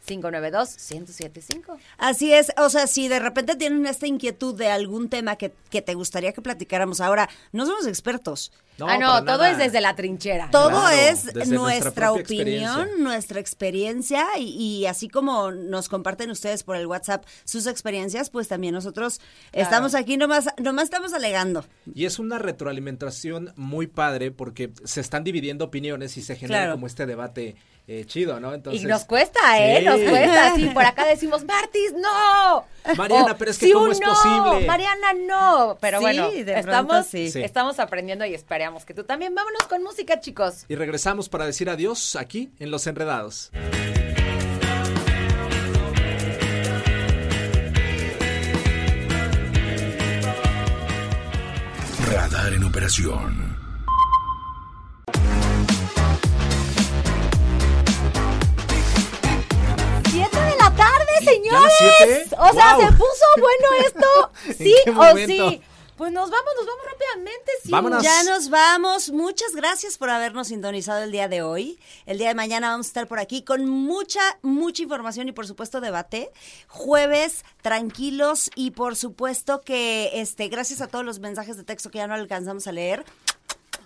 442-592-1075. Así es, o sea, si de repente tienen esta inquietud de algún tema que, que te gustaría que platicáramos ahora, no somos expertos. No, ah, no, todo nada. es desde la trinchera. Todo Claro, es nuestra opinión, experiencia. nuestra experiencia y, y así como nos comparten ustedes por el WhatsApp sus experiencias, pues también nosotros estamos aquí nomás, nomás estamos alegando. Y es una retroalimentación muy padre porque se están dividiendo opiniones y se genera Claro. como este debate eh, chido, ¿no? Entonces, y nos cuesta, ¿eh? Sí. Nos cuesta. Sí, por acá decimos, Martis, no. Mariana, pero es que "Siu, ¿cómo es no, posible?" Mariana, no. Pero Sí, bueno, de estamos, sí. Sí. estamos aprendiendo y esperamos que tú también. Vámonos con música, chicos. Y regresamos para decir adiós aquí en Los Enredados. Radar en operación. Señores. O sea, se puso bueno esto. ¿En ¿Sí o sí? Pues nos vamos, nos vamos rápidamente. Sí. Vámonos. Ya nos vamos. Muchas gracias por habernos sintonizado el día de hoy. El día de mañana vamos a estar por aquí con mucha, mucha información y por supuesto debate. Jueves tranquilos y por supuesto que este, gracias a todos los mensajes de texto que ya no alcanzamos a leer.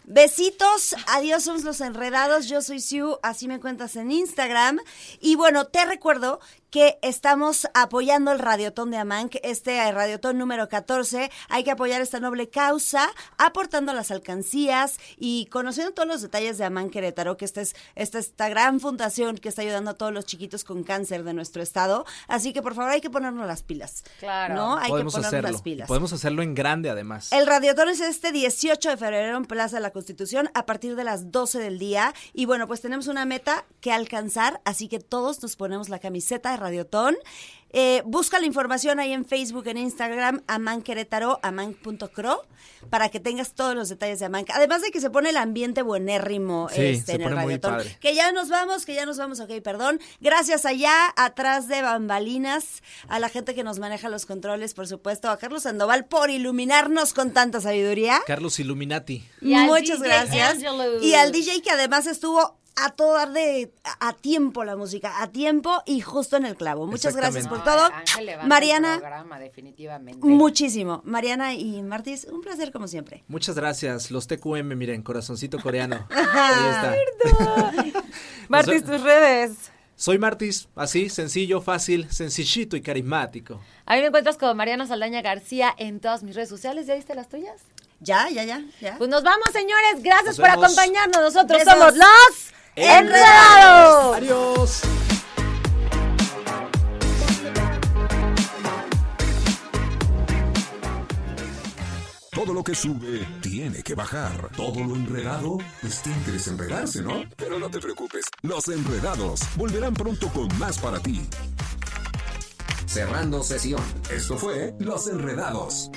Besitos, adiós, somos los enredados. Yo soy Siu, así me cuentas en Instagram. Y bueno, te recuerdo que estamos apoyando el Radiotón de Amanc, este Radiotón número 14. Hay que apoyar esta noble causa, aportando las alcancías y conociendo todos los detalles de Amanc Querétaro, que esta es esta, esta gran fundación que está ayudando a todos los chiquitos con cáncer de nuestro estado. Así que por favor hay que ponernos las pilas. Claro. ¿No? Hay podemos que ponernos hacerlo. las pilas. Podemos hacerlo en grande además. El Radiotón es este 18 de febrero en Plaza de la Constitución a partir de las 12 del día. Y bueno, pues tenemos una meta que alcanzar, así que todos nos ponemos la camiseta de Radiotón. Eh, busca la información ahí en Facebook, en Instagram, Aman Querétaro, aman.cro, para que tengas todos los detalles de Aman. Además de que se pone el ambiente buenérrimo Sí, este, en el padre. Que ya nos vamos, que ya nos vamos, ok, perdón. Gracias allá, atrás de bambalinas, a la gente que nos maneja los controles, por supuesto, a Carlos Sandoval por iluminarnos con tanta sabiduría. Carlos Illuminati. Y Muchas DJ gracias. Angelou. Y al DJ que además estuvo a todo dar de a tiempo la música, a tiempo y justo en el clavo. Muchas gracias por todo. Mariana, programa, definitivamente. muchísimo. Mariana y Martis, un placer como siempre. Muchas gracias. Los TQM, miren, corazoncito coreano. Ahí está. Martis, tus redes. Soy Martis, así, sencillo, fácil, sencillito y carismático. A mí me encuentras como Mariana Saldaña García en todas mis redes sociales. ¿Ya viste las tuyas? Ya, ya, ya, ya. Pues nos vamos, señores. Gracias Nos por vemos. acompañarnos. Nosotros Besos. somos los Enredados. Adiós. Todo lo que sube tiene que bajar. Todo lo enredado pues tiene que desenredarse, ¿no? Pero no te preocupes, los enredados volverán pronto con más para ti. Cerrando sesión. Esto fue Los Enredados.